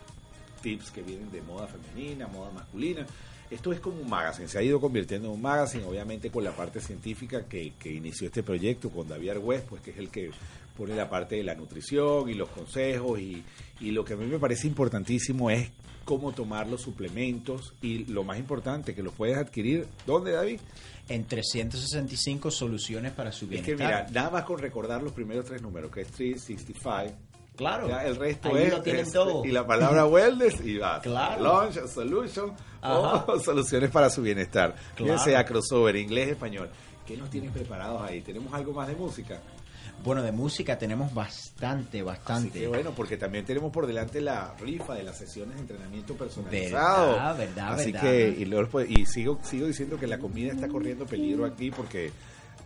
tips que vienen de moda femenina, moda masculina. Esto es como un magazine, se ha ido convirtiendo en un magazine, obviamente con la parte científica que, que inició este proyecto con David Argüez, pues que es el que pone la parte de la nutrición y los consejos y, y lo que a mí me parece importantísimo es cómo tomar los suplementos y lo más importante, que los puedes adquirir, ¿dónde David? en 365 soluciones para su Es que bienestar. mira, nada más con recordar los primeros tres números, que es 365, claro. ya el resto Ahí es, lo tienen es- todo. y la palabra wellness y va. Claro. Launch, solution Ajá. o soluciones para su bienestar. Claro. Bien sea crossover, inglés, español. ¿Qué nos tienen preparados ahí? ¿Tenemos algo más de música? Bueno, de música tenemos Así bastante, bastante. que bueno, porque también tenemos por delante la rifa de las sesiones de entrenamiento personalizado. Verdad, verdad, Así verdad. que, y, luego, pues, y sigo, sigo diciendo que la comida está corriendo peligro aquí porque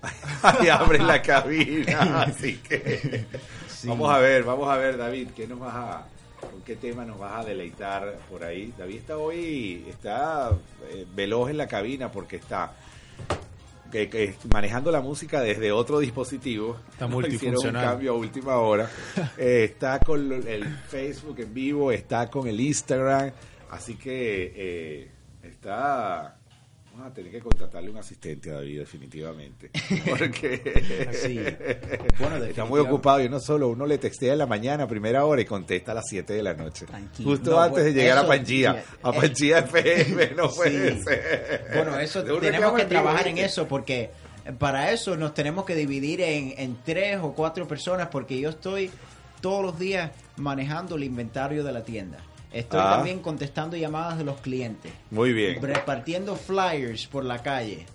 ahí abre la cabina. Así que Sí. vamos a ver, vamos a ver, David, ¿qué nos vas a, con qué tema nos vas a deleitar por ahí? David está hoy, está eh, veloz en la cabina porque está que, que manejando la música desde otro dispositivo. Está Hicieron un cambio a última hora. Eh, está con el Facebook en vivo, está con el Instagram. Así que eh, está. Vamos a tener que contratarle un asistente a David, definitivamente. Porque. Sí. Bueno, está muy ocupado. Y no solo, uno le textea en la mañana a primera hora y contesta a las 7 de la noche. Tranquilo. Justo No, antes de bueno, llegar a Pangía. A Pangía FM, no puede Sí. ser. Bueno, eso tenemos que trabajar en eso porque para eso nos tenemos que dividir en, en tres o cuatro personas porque yo estoy todos los días manejando el inventario de la tienda. Estoy Ah. también contestando llamadas de los clientes, Muy bien. repartiendo flyers por la calle,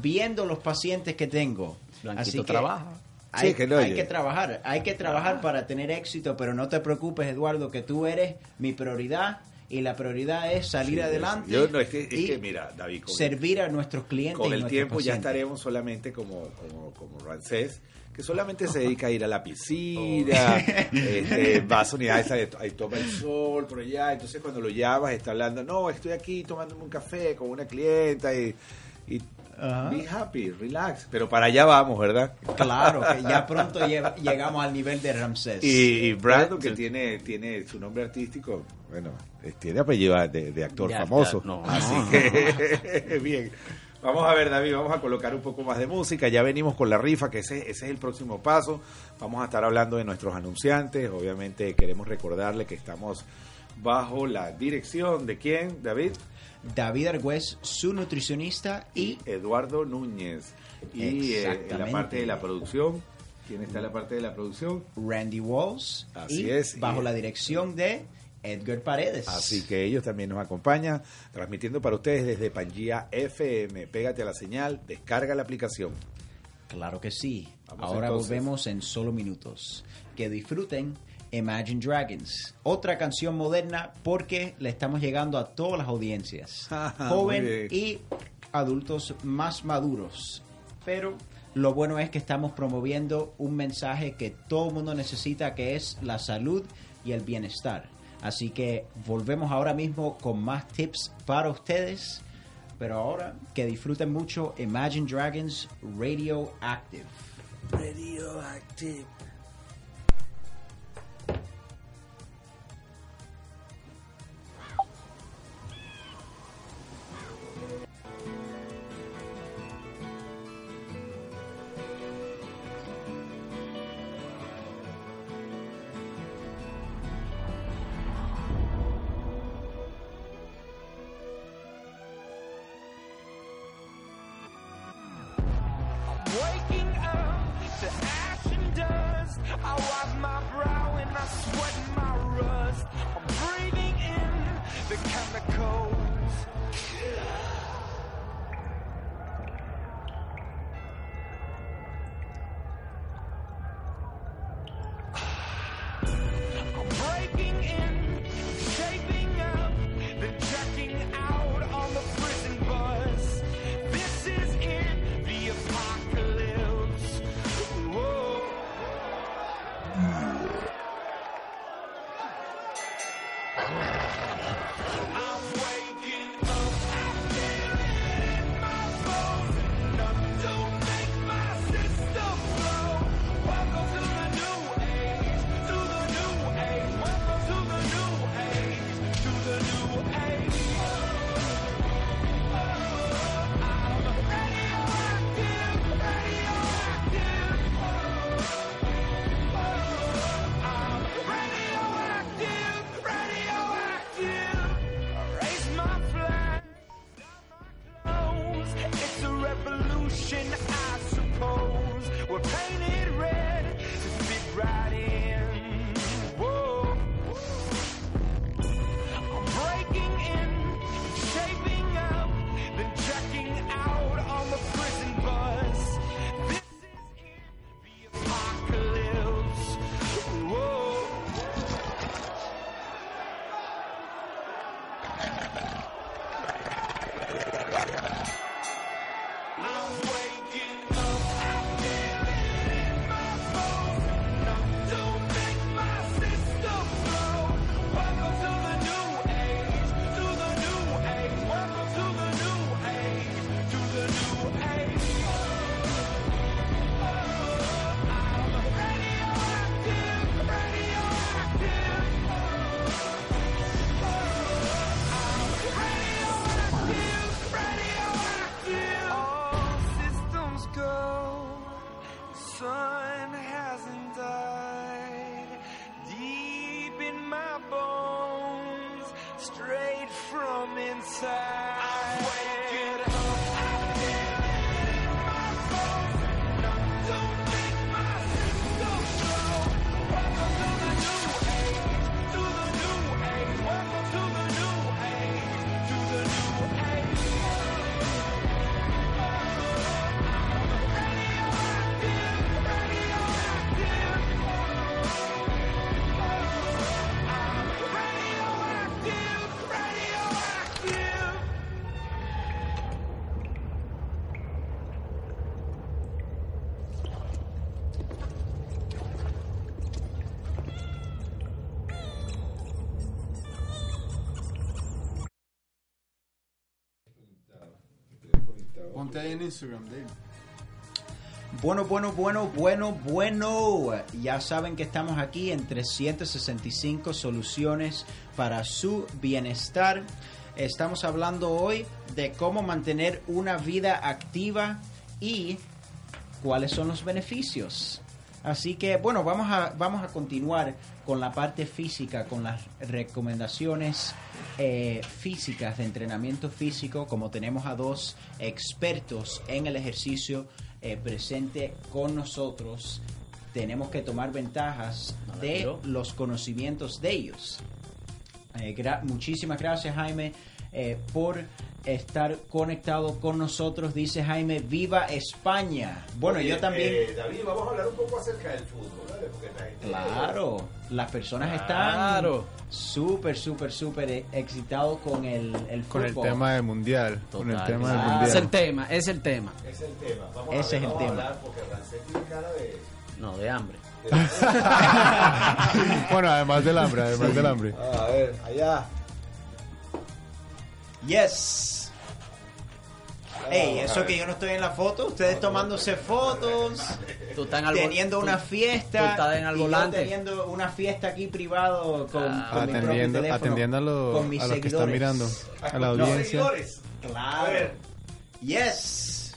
viendo los pacientes que tengo. Blanquito Así que trabaja. Hay, Sí, que no, hay que trabajar, hay que trabajar para tener éxito, pero no te preocupes, Eduardo, que tú eres mi prioridad y la prioridad es salir Sí, adelante. Yo, no, es que, es y que mira, David, con, servir a nuestros clientes. con el tiempo ya estaremos solamente como, como, como Rancés, que solamente se dedica a ir a la piscina, este, va a unidades, ahí, ahí toma el sol por allá, entonces cuando lo llamas está hablando, no, estoy aquí tomándome un café con una clienta y, y Ajá. be happy, relax, pero para allá vamos, ¿verdad? Claro, que ya pronto lle- llegamos al nivel de Ramsés. Y, y Brandon, que tiene, tiene su nombre artístico, bueno, tiene apellido de, de actor Ya, famoso. ya, no. Así que, bien. Vamos a ver, David, vamos a colocar un poco más de música. Ya venimos con la rifa, que ese, ese es el próximo paso. Vamos a estar hablando de nuestros anunciantes. Obviamente queremos recordarle que estamos bajo la dirección de quién, David? David Argüez, su nutricionista y Eduardo Núñez. Y eh, en la parte de la producción, ¿quién está en la parte de la producción? Randy Walls. Así y es, Bajo y- la dirección de Edgar Paredes. Así que ellos también nos acompañan, transmitiendo para ustedes desde Pangía FM. Pégate a la señal, descarga la aplicación. Claro que sí. Vamos Ahora entonces. volvemos en solo minutos. Que disfruten Imagine Dragons. Otra canción moderna porque le estamos llegando a todas las audiencias. Muy Joven y adultos más maduros. Pero lo bueno es que estamos promoviendo un mensaje que todo el mundo necesita que es la salud y el bienestar. Así que volvemos ahora mismo con más tips para ustedes. Pero ahora que disfruten mucho Imagine Dragons Radioactive. Radioactive. En Instagram. Bueno, bueno, bueno, bueno, bueno. Ya saben que estamos aquí en 365 soluciones para su bienestar. Estamos hablando hoy de cómo mantener una vida activa y cuáles son los beneficios. Así que bueno, vamos a, vamos a continuar con la parte física, con las recomendaciones eh, físicas de entrenamiento físico, como tenemos a dos expertos en el ejercicio eh, presente con nosotros, tenemos que tomar ventajas de los conocimientos de ellos. Eh, gra- muchísimas gracias Jaime por estar conectado con nosotros. Dice Jaime, viva España. Bueno, Oye, yo también... eh, David, vamos a hablar un poco acerca del fútbol, ¿vale? Porque la gente- Claro, las personas Claro. están súper, súper, súper eh, excitados con el, el Con el tema del mundial. Con el Total. tema del Ah, Es el mundial. tema, es el tema. Es el tema. Vamos Ese a ver, es el vamos a tema. hablar porque tiene cara de... No, de hambre. bueno, además del hambre, además del hambre. A ver, allá. Yes. Ey, eso que yo no estoy en la foto, ustedes tomándose fotos, Tú estás en algo, teniendo tú- una tú fiesta, estás en el y yo teniendo una fiesta aquí privado con, Ah. con mi propio Atendiendo, teléfono, atendiendo a, lo- con mis a los que están seguidores. mirando, a la No, audiencia. Seguidores. Claro. Yes.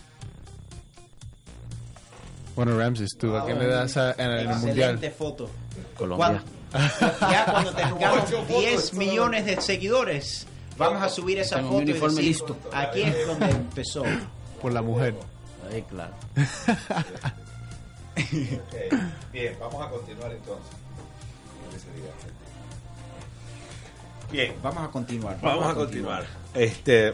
Bueno, Ramses, ¿tú a qué le das a- en el mundial? Excelente foto. Colombia. Cuando- ya cuando tengamos Ocho fotos, 10 solo. millones de seguidores, vamos a subir esa Tengo foto mi y uniforme decir, listo. aquí es donde empezó. Por la mujer. Ahí, claro. Bien, vamos a continuar entonces. Bien, Vamos a continuar. Vamos a continuar. Este,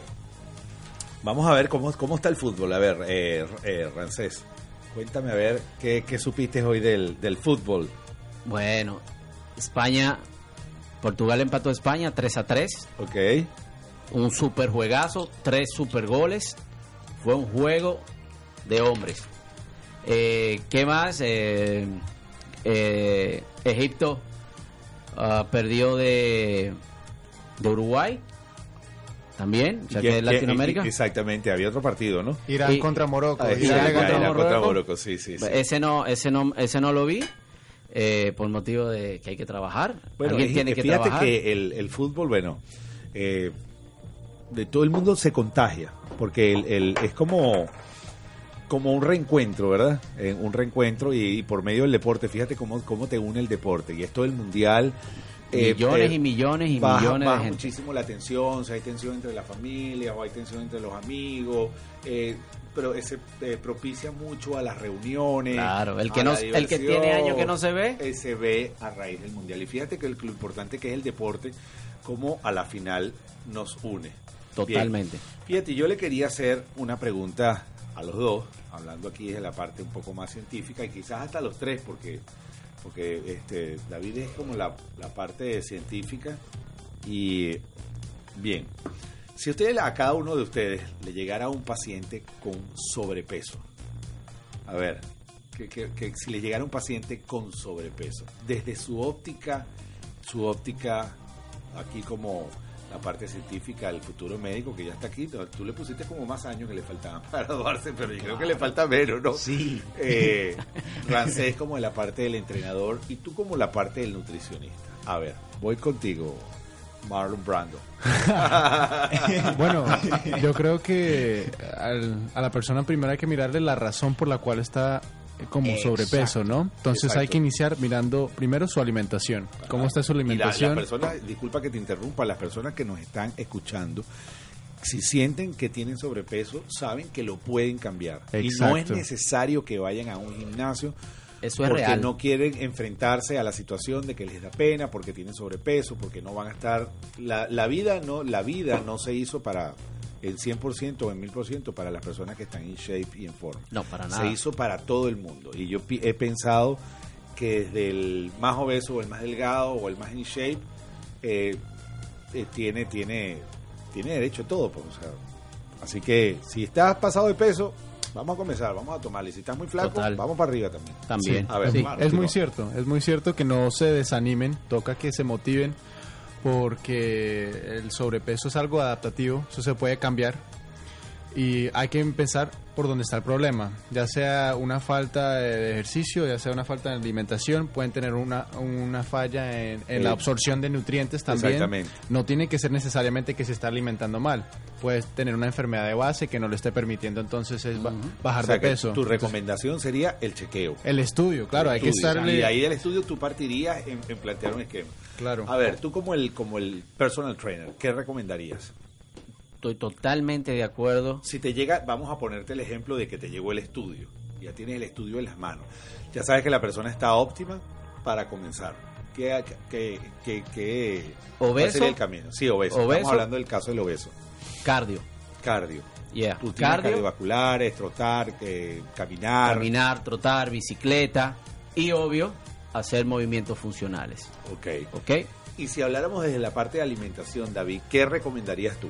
vamos a ver cómo, cómo está el fútbol. A ver, eh, eh, Rancés, cuéntame a ver qué, qué supiste hoy del, del fútbol. Bueno, España, Portugal empató a España 3 a 3. Ok. Un super juegazo, tres super goles. Fue un juego de hombres. Eh, ¿Qué más? Eh, eh, Egipto ah, perdió de, de Uruguay. También, ya ¿Y que es Latinoamérica. exactamente, había otro partido, ¿no? Irán Y- contra Morocco. Ah, Irán Irán contra Morocco. contra Morocco, sí, sí, sí. Ese no, ese no, ese no lo vi. Eh, por motivo de que hay que trabajar. Bueno, Alguien tiene que fíjate trabajar. que el, el fútbol, bueno, eh, de todo el mundo se contagia, porque el, el- es como, como un reencuentro, ¿verdad? Eh, un reencuentro y, y por medio del deporte, fíjate cómo, cómo te une el deporte, y esto del mundial. eh, millones eh, y millones y baja, millones baja de gente. muchísimo la tensión, si hay tensión entre la familia o hay tensión entre los amigos, eh, pero ese eh, propicia mucho a las reuniones. Claro, el que no- el que tiene años que no se ve. eh, se ve a raíz del mundial. Y fíjate que el- lo importante que es el deporte, como a la final nos une. Totalmente. Bien. Fíjate, yo le quería hacer una pregunta a los dos, hablando aquí desde la parte un poco más científica y quizás hasta los tres, porque porque este David es como la, la parte científica y bien. Si usted a cada uno de ustedes le llegara un paciente con sobrepeso, a ver, que, que- que si le llegara un paciente con sobrepeso, desde su óptica, su óptica aquí como la parte científica del futuro médico que ya está aquí, tú le pusiste como más años que le faltaban para graduarse, pero yo creo que le falta menos, ¿no? Sí. Eh, Rancés como de la parte del entrenador y tú como la parte del nutricionista. A ver, voy contigo, Marlon Brando. Bueno, yo creo que al- a la persona primero hay que mirarle la razón por la cual está eh, como Exacto. sobrepeso, ¿no? Entonces hay Exacto. que iniciar mirando primero su alimentación. ¿Cómo está su Y la, alimentación? la persona, disculpa que te interrumpa, las personas que nos están escuchando, si sienten que tienen sobrepeso, saben que lo pueden cambiar. Y no es Exacto. necesario que vayan a un gimnasio Eso es porque real. no quieren enfrentarse a la situación de que les da pena, porque tienen sobrepeso, porque no van a estar... La, la vida no la vida no se hizo para el 100% o el 1000% para las personas que están en shape y en forma. No, para nada. Se hizo para todo el mundo. Y yo he pensado que desde el más obeso o el más delgado o el más in shape eh, eh, tiene, tiene, tiene derecho a todo. pues, o sea, así que si estás pasado de peso, vamos a comenzar, vamos a tomarle. Si estás muy flaco, Total. vamos para arriba también. También. A ver, Sí, es muy cierto, es muy cierto que no se desanimen, toca que se motiven porque el sobrepeso es algo adaptativo, eso se puede cambiar y hay que empezar por donde está el problema, ya sea una falta de ejercicio, ya sea una falta de alimentación, pueden tener una, una falla en, en la absorción de nutrientes también. Exactamente. No tiene que ser necesariamente que se está alimentando mal, puede tener una enfermedad de base que no le esté permitiendo entonces es ba- bajar O sea, de peso. Tu Entonces, recomendación sería el chequeo. el estudio, claro, hay que estarle... Y ahí del estudio tú partirías en, en plantear un esquema. Claro. A ver, tú como el, como el personal trainer, ¿qué recomendarías? Estoy totalmente de acuerdo. Si te llega, vamos a ponerte el ejemplo de que te llegó el estudio. Ya tienes el estudio en las manos. Ya sabes que la persona está óptima para comenzar. ¿Qué, qué, qué, qué- ¿Obeso? sería el camino? Sí, obeso. ¿Obeso? Estamos hablando del caso del obeso. Cardio. Cardio. Yeah. Tú Cardio, cardiovasculares, trotar, eh, caminar. caminar, trotar, bicicleta y obvio hacer movimientos funcionales. Ok. ¿Ok? Y si habláramos desde la parte de alimentación, David, ¿qué recomendarías tú?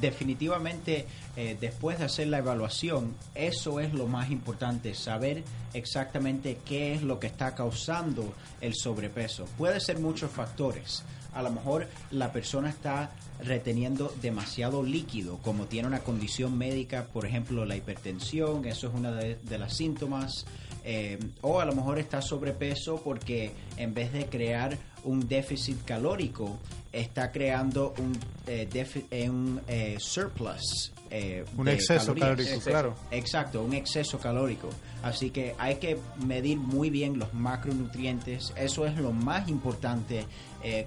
Definitivamente eh, después de hacer la evaluación, eso es lo más importante, saber exactamente qué es lo que está causando el sobrepeso. Puede ser muchos factores. A lo mejor la persona está reteniendo demasiado líquido, como tiene una condición médica, por ejemplo la hipertensión, eso es una de, de las síntomas. Eh, o a lo mejor está sobrepeso porque en vez de crear un déficit calórico, está creando un, eh, eh, un eh, surplus. Un exceso calorías. calórico, claro. Exacto, un exceso calórico. Así que hay que medir muy bien los macronutrientes. Eso es lo más importante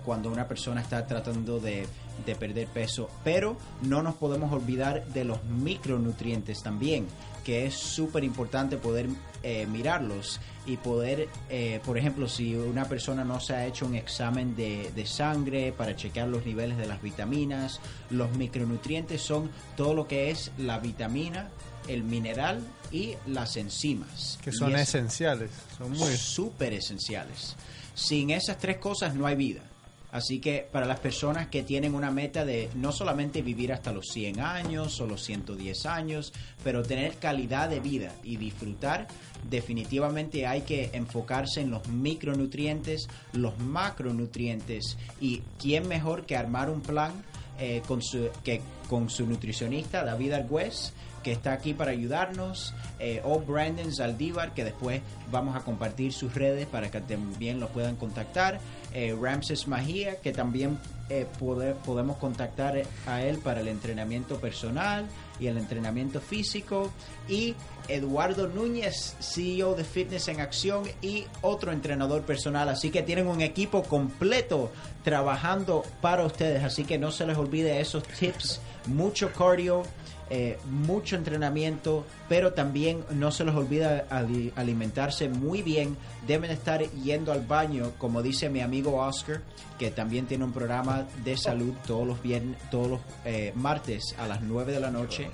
cuando una persona está tratando de de perder peso, pero no nos podemos olvidar de los micronutrientes también, que es súper importante poder eh, mirarlos y poder, eh, por ejemplo, si una persona no se ha hecho un examen de, de sangre para chequear los niveles de las vitaminas, los micronutrientes son todo lo que es la vitamina, el mineral y las enzimas. Que son esenciales. Son muy... súper esenciales. Sin esas tres cosas no hay vida. Así que para las personas que tienen una meta de no solamente vivir hasta los 100 años o los 110 años, pero tener calidad de vida y disfrutar, definitivamente hay que enfocarse en los micronutrientes, los macronutrientes. Y quién mejor que armar un plan eh, con, su, que, con su nutricionista David Argüez que está aquí para ayudarnos, eh, o Brandon Zaldívar, que después vamos a compartir sus redes para que también los puedan contactar, eh, Ramses Magía, que también eh, pode- podemos contactar a él para el entrenamiento personal y el entrenamiento físico, y Eduardo Núñez, CEO de Fitness en Acción y otro entrenador personal, así que tienen un equipo completo trabajando para ustedes, así que no se les olvide esos tips, mucho cardio, eh, mucho entrenamiento, pero también no se les olvida ali- alimentarse muy bien. Deben estar yendo al baño, como dice mi amigo Oscar, que también tiene un programa de salud todos los viernes, todos los eh, martes a las 9 de la noche.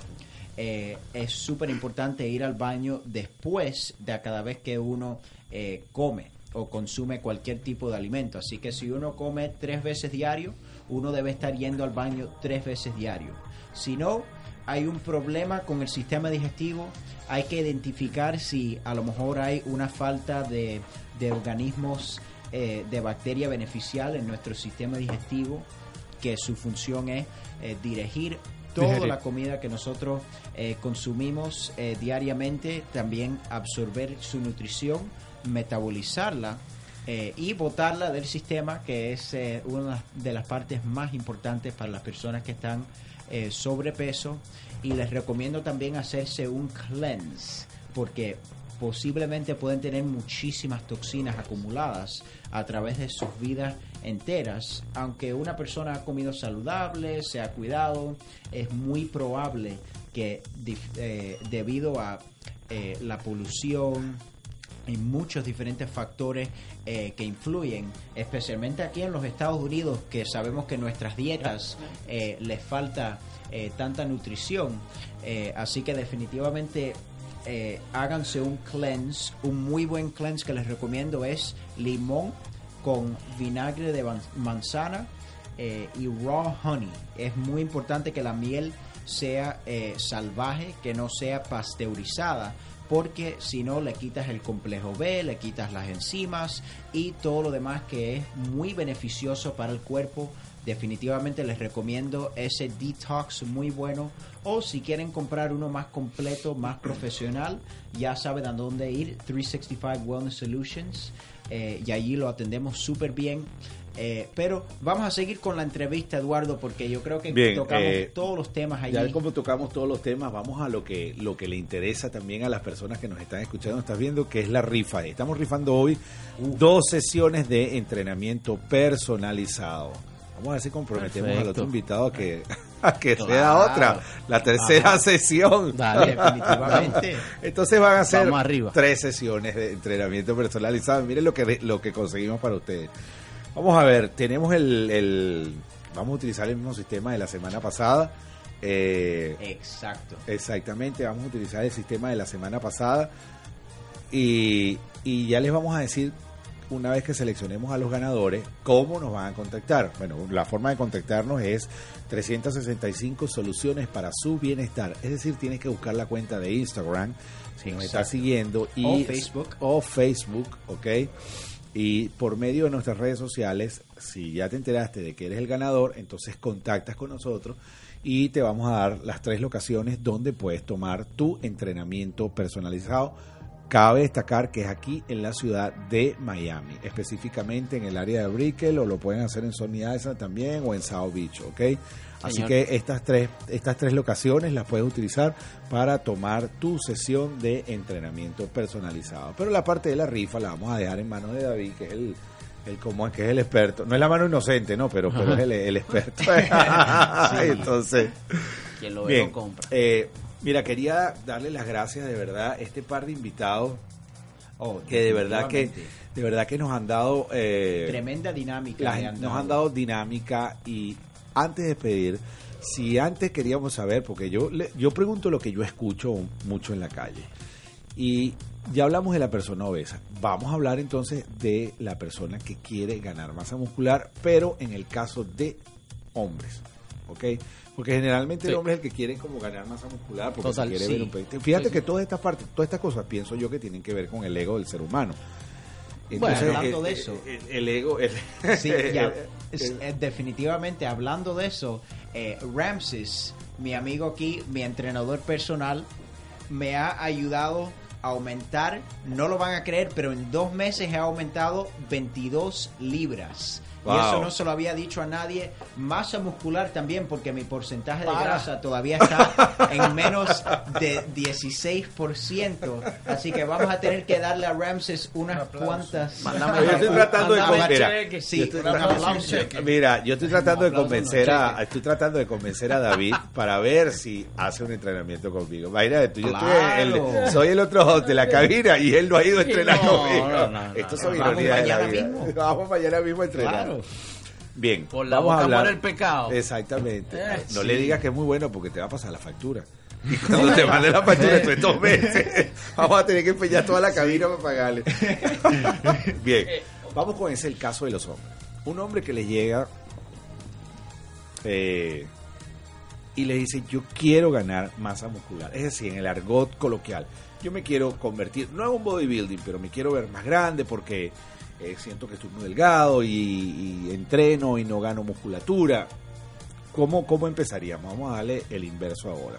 Eh, es súper importante ir al baño después de cada vez que uno eh, come o consume cualquier tipo de alimento. Así que si uno come tres veces diario, uno debe estar yendo al baño tres veces diario. Si no, hay un problema con el sistema digestivo, hay que identificar si a lo mejor hay una falta de, de organismos eh, de bacteria beneficial en nuestro sistema digestivo, que su función es eh, dirigir toda Digerir. la comida que nosotros eh, consumimos diariamente, también absorber su nutrición, metabolizarla eh, y botarla del sistema, que es eh, una de las partes más importantes para las personas que están eh, sobrepeso. Y les recomiendo también hacerse un cleanse, porque posiblemente pueden tener muchísimas toxinas acumuladas a través de sus vidas enteras. Aunque una persona ha comido saludable, se ha cuidado, es muy probable que eh, debido a eh, la polución, y muchos diferentes factores eh, que influyen, especialmente aquí en los Estados Unidos, que sabemos que nuestras dietas eh, les falta eh, tanta nutrición. Así que definitivamente háganse un cleanse. Un muy buen cleanse que les recomiendo es limón con vinagre de man- manzana y raw honey. Es muy importante que la miel sea salvaje, que no sea pasteurizada, porque si no le quitas el complejo B, le quitas las enzimas y todo lo demás que es muy beneficioso para el cuerpo. Definitivamente les recomiendo ese detox muy bueno. O si quieren comprar uno más completo, más profesional, ya saben a dónde ir. 365 Wellness Solutions. eh, y allí lo atendemos súper bien. Eh, pero vamos a seguir con la entrevista, Eduardo, porque yo creo que Bien, tocamos eh, todos los temas allí. Ya como tocamos todos los temas, vamos a lo que lo que le interesa también a las personas que nos están escuchando, estás viendo que es la rifa. Estamos rifando hoy dos sesiones de entrenamiento personalizado. Vamos a ver si comprometemos al otro Perfecto. invitado a que, a que sea otra, la tercera Ajá. sesión. Dale. Definitivamente. Entonces van a ser tres sesiones de entrenamiento personalizado. Miren lo que lo que conseguimos para ustedes. Vamos a ver, tenemos el, el- vamos a utilizar el mismo sistema de la semana pasada. Eh, Exacto. Exactamente, vamos a utilizar el sistema de la semana pasada y, y ya les vamos a decir una vez que seleccionemos a los ganadores cómo nos van a contactar. Bueno, la forma de contactarnos es 365 soluciones para su bienestar. Es decir, tienes que buscar la cuenta de Instagram si nos está Exacto. siguiendo y O Facebook. o Facebook, ¿ok? Y por medio de nuestras redes sociales, si ya te enteraste de que eres el ganador, entonces contactas con nosotros y te vamos a dar las tres locaciones donde puedes tomar tu entrenamiento personalizado. Cabe destacar que es aquí en la ciudad de Miami, específicamente en el área de Brickell, o lo pueden hacer en Sony Island también o en South Beach, ¿ok? Así que estas tres, estas tres locaciones las puedes utilizar para tomar tu sesión de entrenamiento personalizado. Pero la parte de la rifa la vamos a dejar en manos de David, que es el, El como es que es el experto. No es la mano inocente, ¿no? Pero, pero es el, el experto. Entonces, Quien lo ve bien. lo compra. Eh, mira, quería darle las gracias de verdad a este par de invitados Oh, que de verdad que de verdad que nos han dado eh, Tremenda dinámica. la- nos han dado dinámica y antes de pedir si antes queríamos saber porque yo yo pregunto lo que yo escucho mucho en la calle y ya hablamos de la persona obesa vamos a hablar entonces de la persona que quiere ganar masa muscular pero en el caso de hombres ¿ok? porque generalmente el hombre es el que quiere como ganar masa muscular porque Total, quiere sí. ver un fíjate sí. que todas estas partes todas estas cosas pienso yo que tienen que ver con el ego del ser humano Bueno, hablando el- de el- eso. el, el ego el- Sí, ya, eh, definitivamente hablando de eso, eh, Ramses, mi amigo aquí, mi entrenador personal, me ha ayudado a aumentar, no lo van a creer, pero en dos meses he aumentado 22 libras. Y eso no se lo había dicho a nadie. Masa muscular también, porque mi porcentaje de Para. grasa todavía está en menos de 16%. Así que vamos a tener que darle a Ramses unas cuantas. Mándame Yo estoy tratando de convencer. cheque. Sí, Yo estoy un tratando- aplauso. Mira, yo estoy tratando de convencer a, estoy tratando de convencer a David para ver si hace un entrenamiento conmigo. Imagínate, tú, yo estoy Claro. el- soy el otro host de la cabina y él no ha ido a entrenar no, conmigo. no, no, no, Esto no. son Vamos ironías de la mañana vida. mismo. Vamos mañana mismo a entrenar. Claro. Bien, Por la vamos a boca hablar. el pecado. Exactamente. Eh, no sí. le digas que es muy bueno porque te va a pasar la factura. Y cuando te mande la factura de dos meses, vamos a tener que empeñar toda la cabina para pagarle. Bien, vamos con ese el caso de los hombres. Un hombre que le llega eh, y le dice, yo quiero ganar masa muscular. Es decir, en el argot coloquial, yo me quiero convertir, no en un bodybuilding, pero me quiero ver más grande porque eh, siento que estoy muy delgado y, y entreno y no gano musculatura. ¿Cómo, ¿Cómo empezaríamos? Vamos a darle el inverso ahora.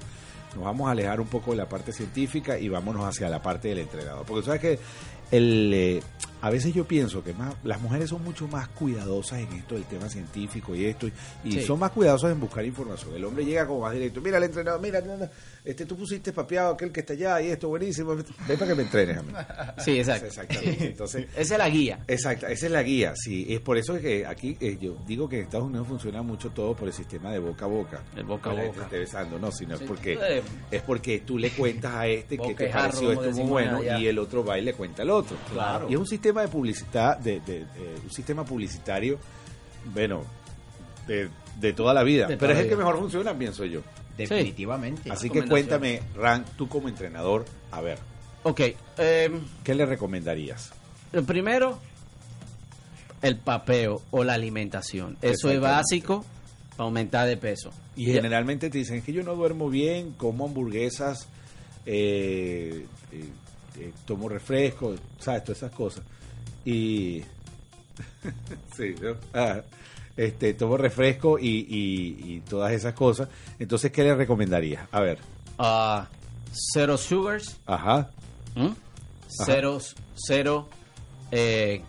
Nos vamos a alejar un poco de la parte científica y vámonos hacia la parte del entrenador. Porque sabes que el, eh, a veces yo pienso que más, las mujeres son mucho más cuidadosas en esto del tema científico y esto, y, Sí. son más cuidadosas en buscar información. El hombre llega como más directo, mira el entrenador, mira, este, tú pusiste papeado aquel que está allá y esto buenísimo, ven para que me entrenes a mí. Sí, exacto. Exactamente. Entonces, Esa es la guía. Exacto, esa es la guía, sí. Es por eso que aquí eh, yo digo que en Estados Unidos funciona mucho todo por el sistema de boca a boca. El boca a boca. te esté besando, no, sino Sí. es porque es porque tú le cuentas a este que te pareció esto muy bueno allá. y el otro va y le cuenta al otro. Claro. Y es un sistema de publicidad, de, de- de- un sistema publicitario, bueno, de, de toda la vida. Pero es el que mejor funciona, pienso yo. Definitivamente. Así que cuéntame, Ran, tú como entrenador, a ver, Ok. eh, ¿qué le recomendarías? lo primero, el papeo o la alimentación. Eso es básico para aumentar de peso. Y generalmente te dicen "Es que yo no duermo bien, como hamburguesas, eh, eh, eh, tomo refresco, ¿sabes? Todas esas cosas. Y. sí, ¿no? Ah, este, tomo refresco y, y- y todas esas cosas. Entonces, ¿qué le recomendarías? A ver, Ah, cero sugars, ajá, ¿m? cero, cero eh,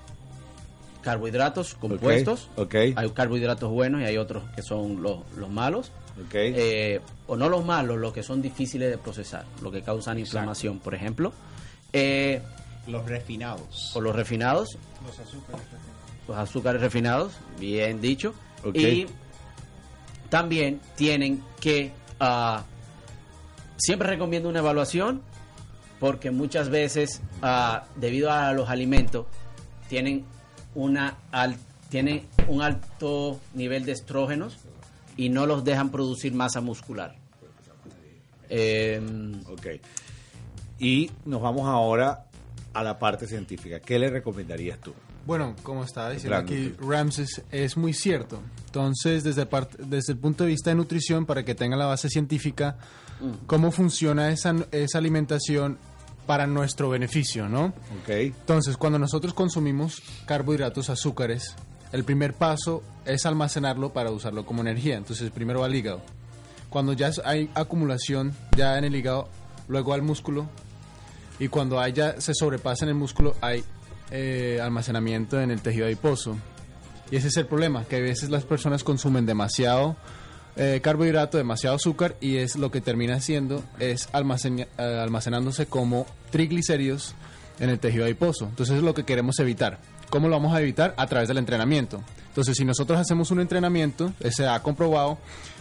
carbohidratos compuestos. ok. Hay carbohidratos buenos y hay otros que son los, los malos. ok, Eh, o no los malos, los que son difíciles de procesar, los que causan inflamación, por ejemplo. Eh, Los refinados. o los refinados, los azúcares refinados, bien dicho. Y también tienen que, ah, siempre recomiendo una evaluación, porque muchas veces, ah, debido a los alimentos, tienen, una al- tienen un alto nivel de estrógenos y no los dejan producir masa muscular. Em, ok. Y nos vamos ahora a la parte científica. ¿Qué le recomendarías tú? Bueno, como estaba diciendo aquí. Ramses, es muy cierto. Entonces, desde, desde el punto de vista de nutrición, para que tenga la base científica, cómo funciona esa, esa alimentación para nuestro beneficio, ¿no? Ok, Entonces, cuando nosotros consumimos carbohidratos, azúcares, el primer paso es almacenarlo para usarlo como energía. Entonces, primero va al hígado. Cuando ya hay acumulación ya en el hígado, luego al músculo. Y cuando haya, se sobrepasa en el músculo, hay eh, almacenamiento en el tejido adiposo. Y ese es el problema, que a veces las personas consumen demasiado eh, carbohidrato, demasiado azúcar y es lo que termina haciendo es eh, almacenándose como triglicéridos en el tejido adiposo. Entonces es lo que queremos evitar. ¿Cómo lo vamos a evitar? A través del entrenamiento. Entonces, si nosotros hacemos un entrenamiento, se ha comprobado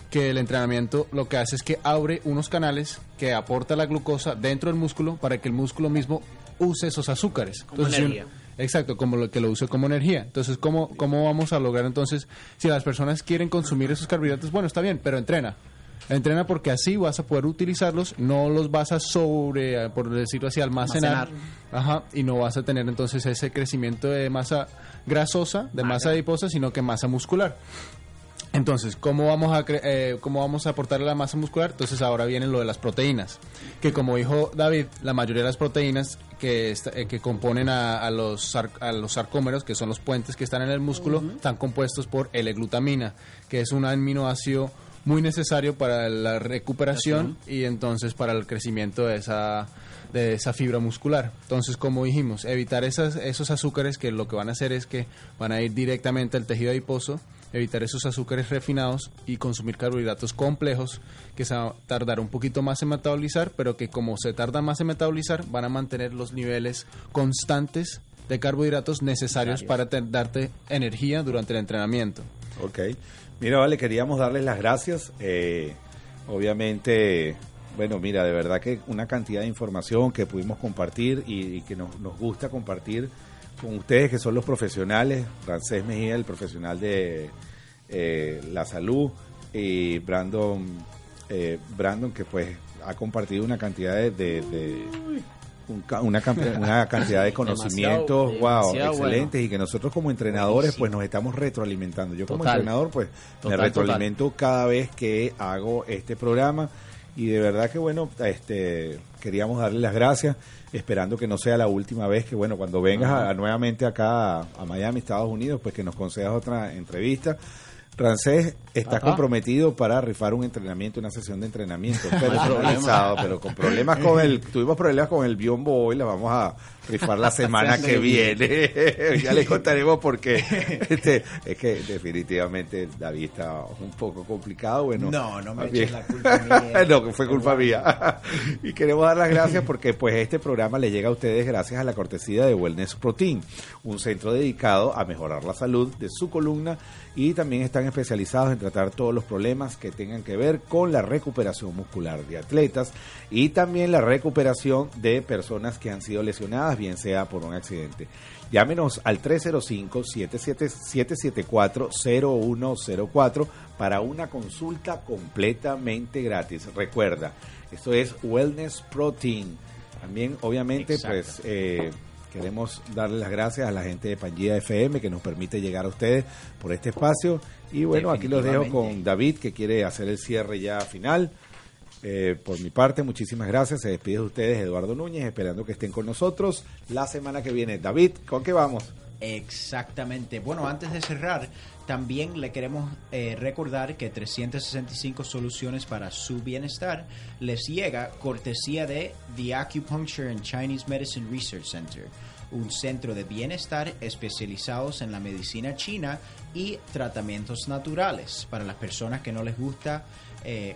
que el entrenamiento lo que hace es que abre unos canales que aporta la glucosa dentro del músculo para que el músculo mismo use esos azúcares. Como Entonces, si un- energía. Exacto, como lo que lo use como energía. Entonces, ¿cómo, ¿cómo vamos a lograr entonces, si las personas quieren consumir esos carbohidratos, bueno, está bien, pero entrena. Entrena porque así vas a poder utilizarlos, no los vas a sobre, por decirlo así, almacenar. Almacenar. Ajá, y no vas a tener entonces ese crecimiento de masa grasosa, de masa adiposa, sino que masa muscular. Entonces, ¿cómo vamos a cre- eh, cómo vamos a aportar la masa muscular? Entonces ahora viene lo de las proteínas, que como dijo David, la mayoría de las proteínas que, eh, que componen a, a los a los sarcómeros, que son los puentes que están en el músculo, están compuestos por L-glutamina, que es un aminoácido muy necesario para la recuperación y entonces para el crecimiento de esa de esa fibra muscular. Entonces, como dijimos, evitar esas, esos azúcares que lo que van a hacer es que van a ir directamente al tejido adiposo, evitar esos azúcares refinados y consumir carbohidratos complejos que se van a tardar un poquito más en metabolizar, pero que como se tardan más en metabolizar, van a mantener los niveles constantes de carbohidratos necesarios para te- darte energía durante el entrenamiento. Ok. Mira, vale, queríamos darles las gracias. Eh, obviamente, bueno, mira, de verdad que una cantidad de información que pudimos compartir y, y que nos, nos gusta compartir con ustedes que son los profesionales. Francés Mejía, el profesional de eh, la salud, y Brandon, eh, Brandon que pues ha compartido una cantidad de... de- una, cantidad de conocimientos, Demasiado- wow, demasiado excelentes y que nosotros como entrenadores pues nos estamos retroalimentando. Yo como Total. entrenador pues Total, me retroalimento cada vez que hago este programa y de verdad que bueno, este queríamos darle las gracias, esperando que no sea la última vez que bueno, cuando vengas a- nuevamente acá a, a Miami, Estados Unidos, pues que nos concedas otra entrevista. Rancés está comprometido para rifar un entrenamiento, una sesión de entrenamiento hay personalizado, pero con problemas con el, tuvimos problemas con el biombo hoy, la vamos a rifar la semana que viene. ya les contaremos por qué. Este, es que definitivamente David está un poco complicado, bueno. No, no me eches la culpa mía. no, que fue culpa mía. y queremos dar las gracias porque pues este programa le llega a ustedes gracias a la cortesía de Wellness Protein, un centro dedicado a mejorar la salud de su columna y también están especializados en tratar todos los problemas que tengan que ver con la recuperación muscular de atletas y también la recuperación de personas que han sido lesionadas, bien sea por un accidente. Llámenos al 305-774-0104 para una consulta completamente gratis. Recuerda, esto es Wellness Protein. También, obviamente, Exacto. pues eh, queremos darle las gracias a la gente de Pangea FM que nos permite llegar a ustedes por este espacio. Y bueno, aquí los dejo con David que quiere hacer el cierre ya final. Eh, por mi parte, muchísimas gracias. Se despide de ustedes Eduardo Núñez, esperando que estén con nosotros la semana que viene. David, ¿con qué vamos? Exactamente. Bueno, antes de cerrar, también le queremos eh, recordar que 365 soluciones para su bienestar les llega cortesía de The Acupuncture and Chinese Medicine Research Center, un centro de bienestar especializados en la medicina china y tratamientos naturales para las personas que no les gusta eh,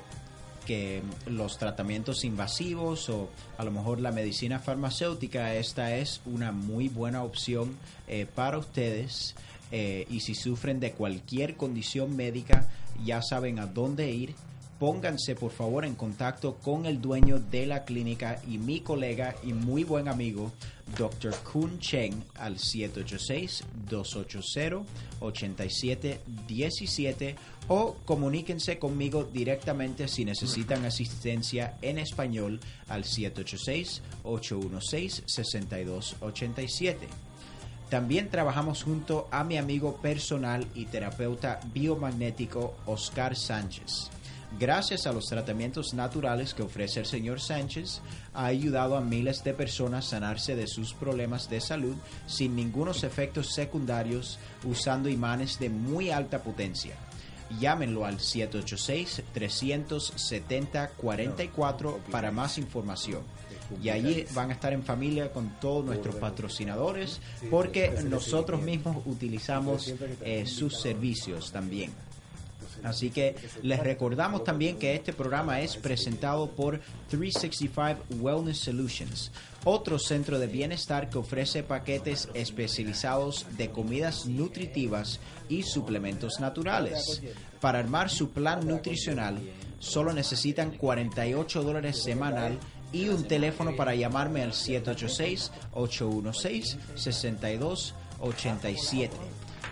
que los tratamientos invasivos o a lo mejor la medicina farmacéutica, esta es una muy buena opción eh, para ustedes. Eh, y si sufren de cualquier condición médica, ya saben a dónde ir. Pónganse por favor en contacto con el dueño de la clínica y mi colega y muy buen amigo, Dr. Kun Cheng, al 786-280-8717 o comuníquense conmigo directamente si necesitan asistencia en español al 786-816-6287. También trabajamos junto a mi amigo personal y terapeuta biomagnético Oscar Sánchez. Gracias a los tratamientos naturales que ofrece el señor Sánchez, ha ayudado a miles de personas a sanarse de sus problemas de salud sin ningunos efectos secundarios usando imanes de muy alta potencia. Llámenlo al 786-370-44 para más información. Y allí van a estar en familia con todos nuestros patrocinadores porque nosotros mismos utilizamos eh, sus servicios también. Así que les recordamos también que este programa es presentado por 365 Wellness Solutions, otro centro de bienestar que ofrece paquetes especializados de comidas nutritivas y suplementos naturales. Para armar su plan nutricional, solo necesitan 48 dólares semanal y un teléfono para llamarme al 786-816-6287.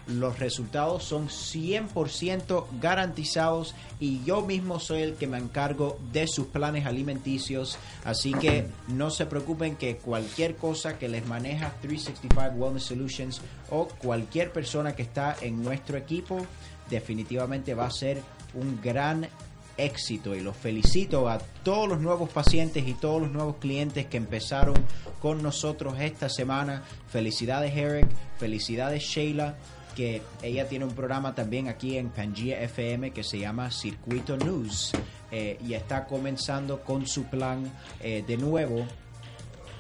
Los resultados son 100% garantizados y yo mismo soy el que me encargo de sus planes alimenticios. Así que no se preocupen que cualquier cosa que les maneja 365 Wellness Solutions o cualquier persona que está en nuestro equipo definitivamente va a ser un gran éxito y los felicito a todos los nuevos pacientes y todos los nuevos clientes que empezaron con nosotros esta semana. Felicidades Eric, felicidades Sheila, que ella tiene un programa también aquí en Pangea FM que se llama Circuito News eh, y está comenzando con su plan eh, de nuevo.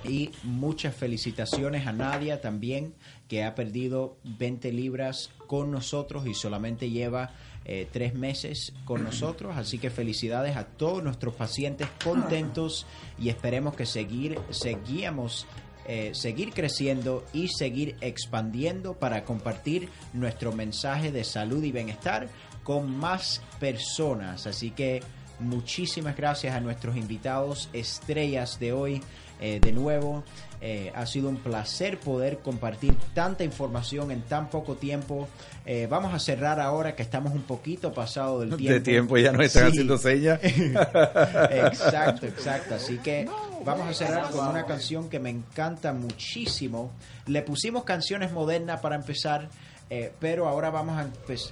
Y muchas felicitaciones a Nadia también, que ha perdido 20 libras con nosotros y solamente lleva eh, tres meses con nosotros. Así que felicidades a todos nuestros pacientes contentos y esperemos que seguir, seguíamos, eh, seguir creciendo y seguir expandiendo para compartir nuestro mensaje de salud y bienestar con más personas. Así que muchísimas gracias a nuestros invitados estrellas de hoy. Eh, de nuevo, eh, ha sido un placer poder compartir tanta información en tan poco tiempo. Eh, vamos a cerrar ahora que estamos un poquito pasado del tiempo. De tiempo ya nos están Sí. haciendo señas. exacto, exacto. Así que vamos a cerrar con una canción que me encanta muchísimo. Le pusimos canciones modernas para empezar, eh, pero ahora vamos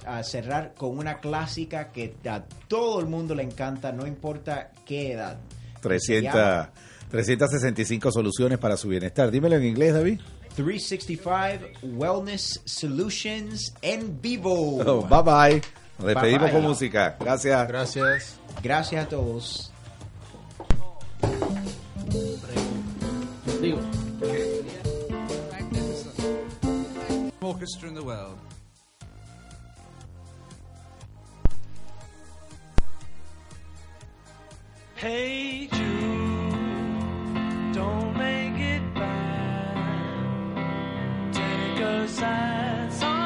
a, a cerrar con una clásica que a todo el mundo le encanta, no importa qué edad. Se 300, llama 365 soluciones para su bienestar. Dímelo en inglés, David. 365 Wellness Solutions en vivo. Oh, bye bye. Nos despedimos Bye, bye. con música. Gracias. Gracias. Gracias a todos. Digo. orchestra in the world. Hey Jude, don't make it bad. Take a sad song.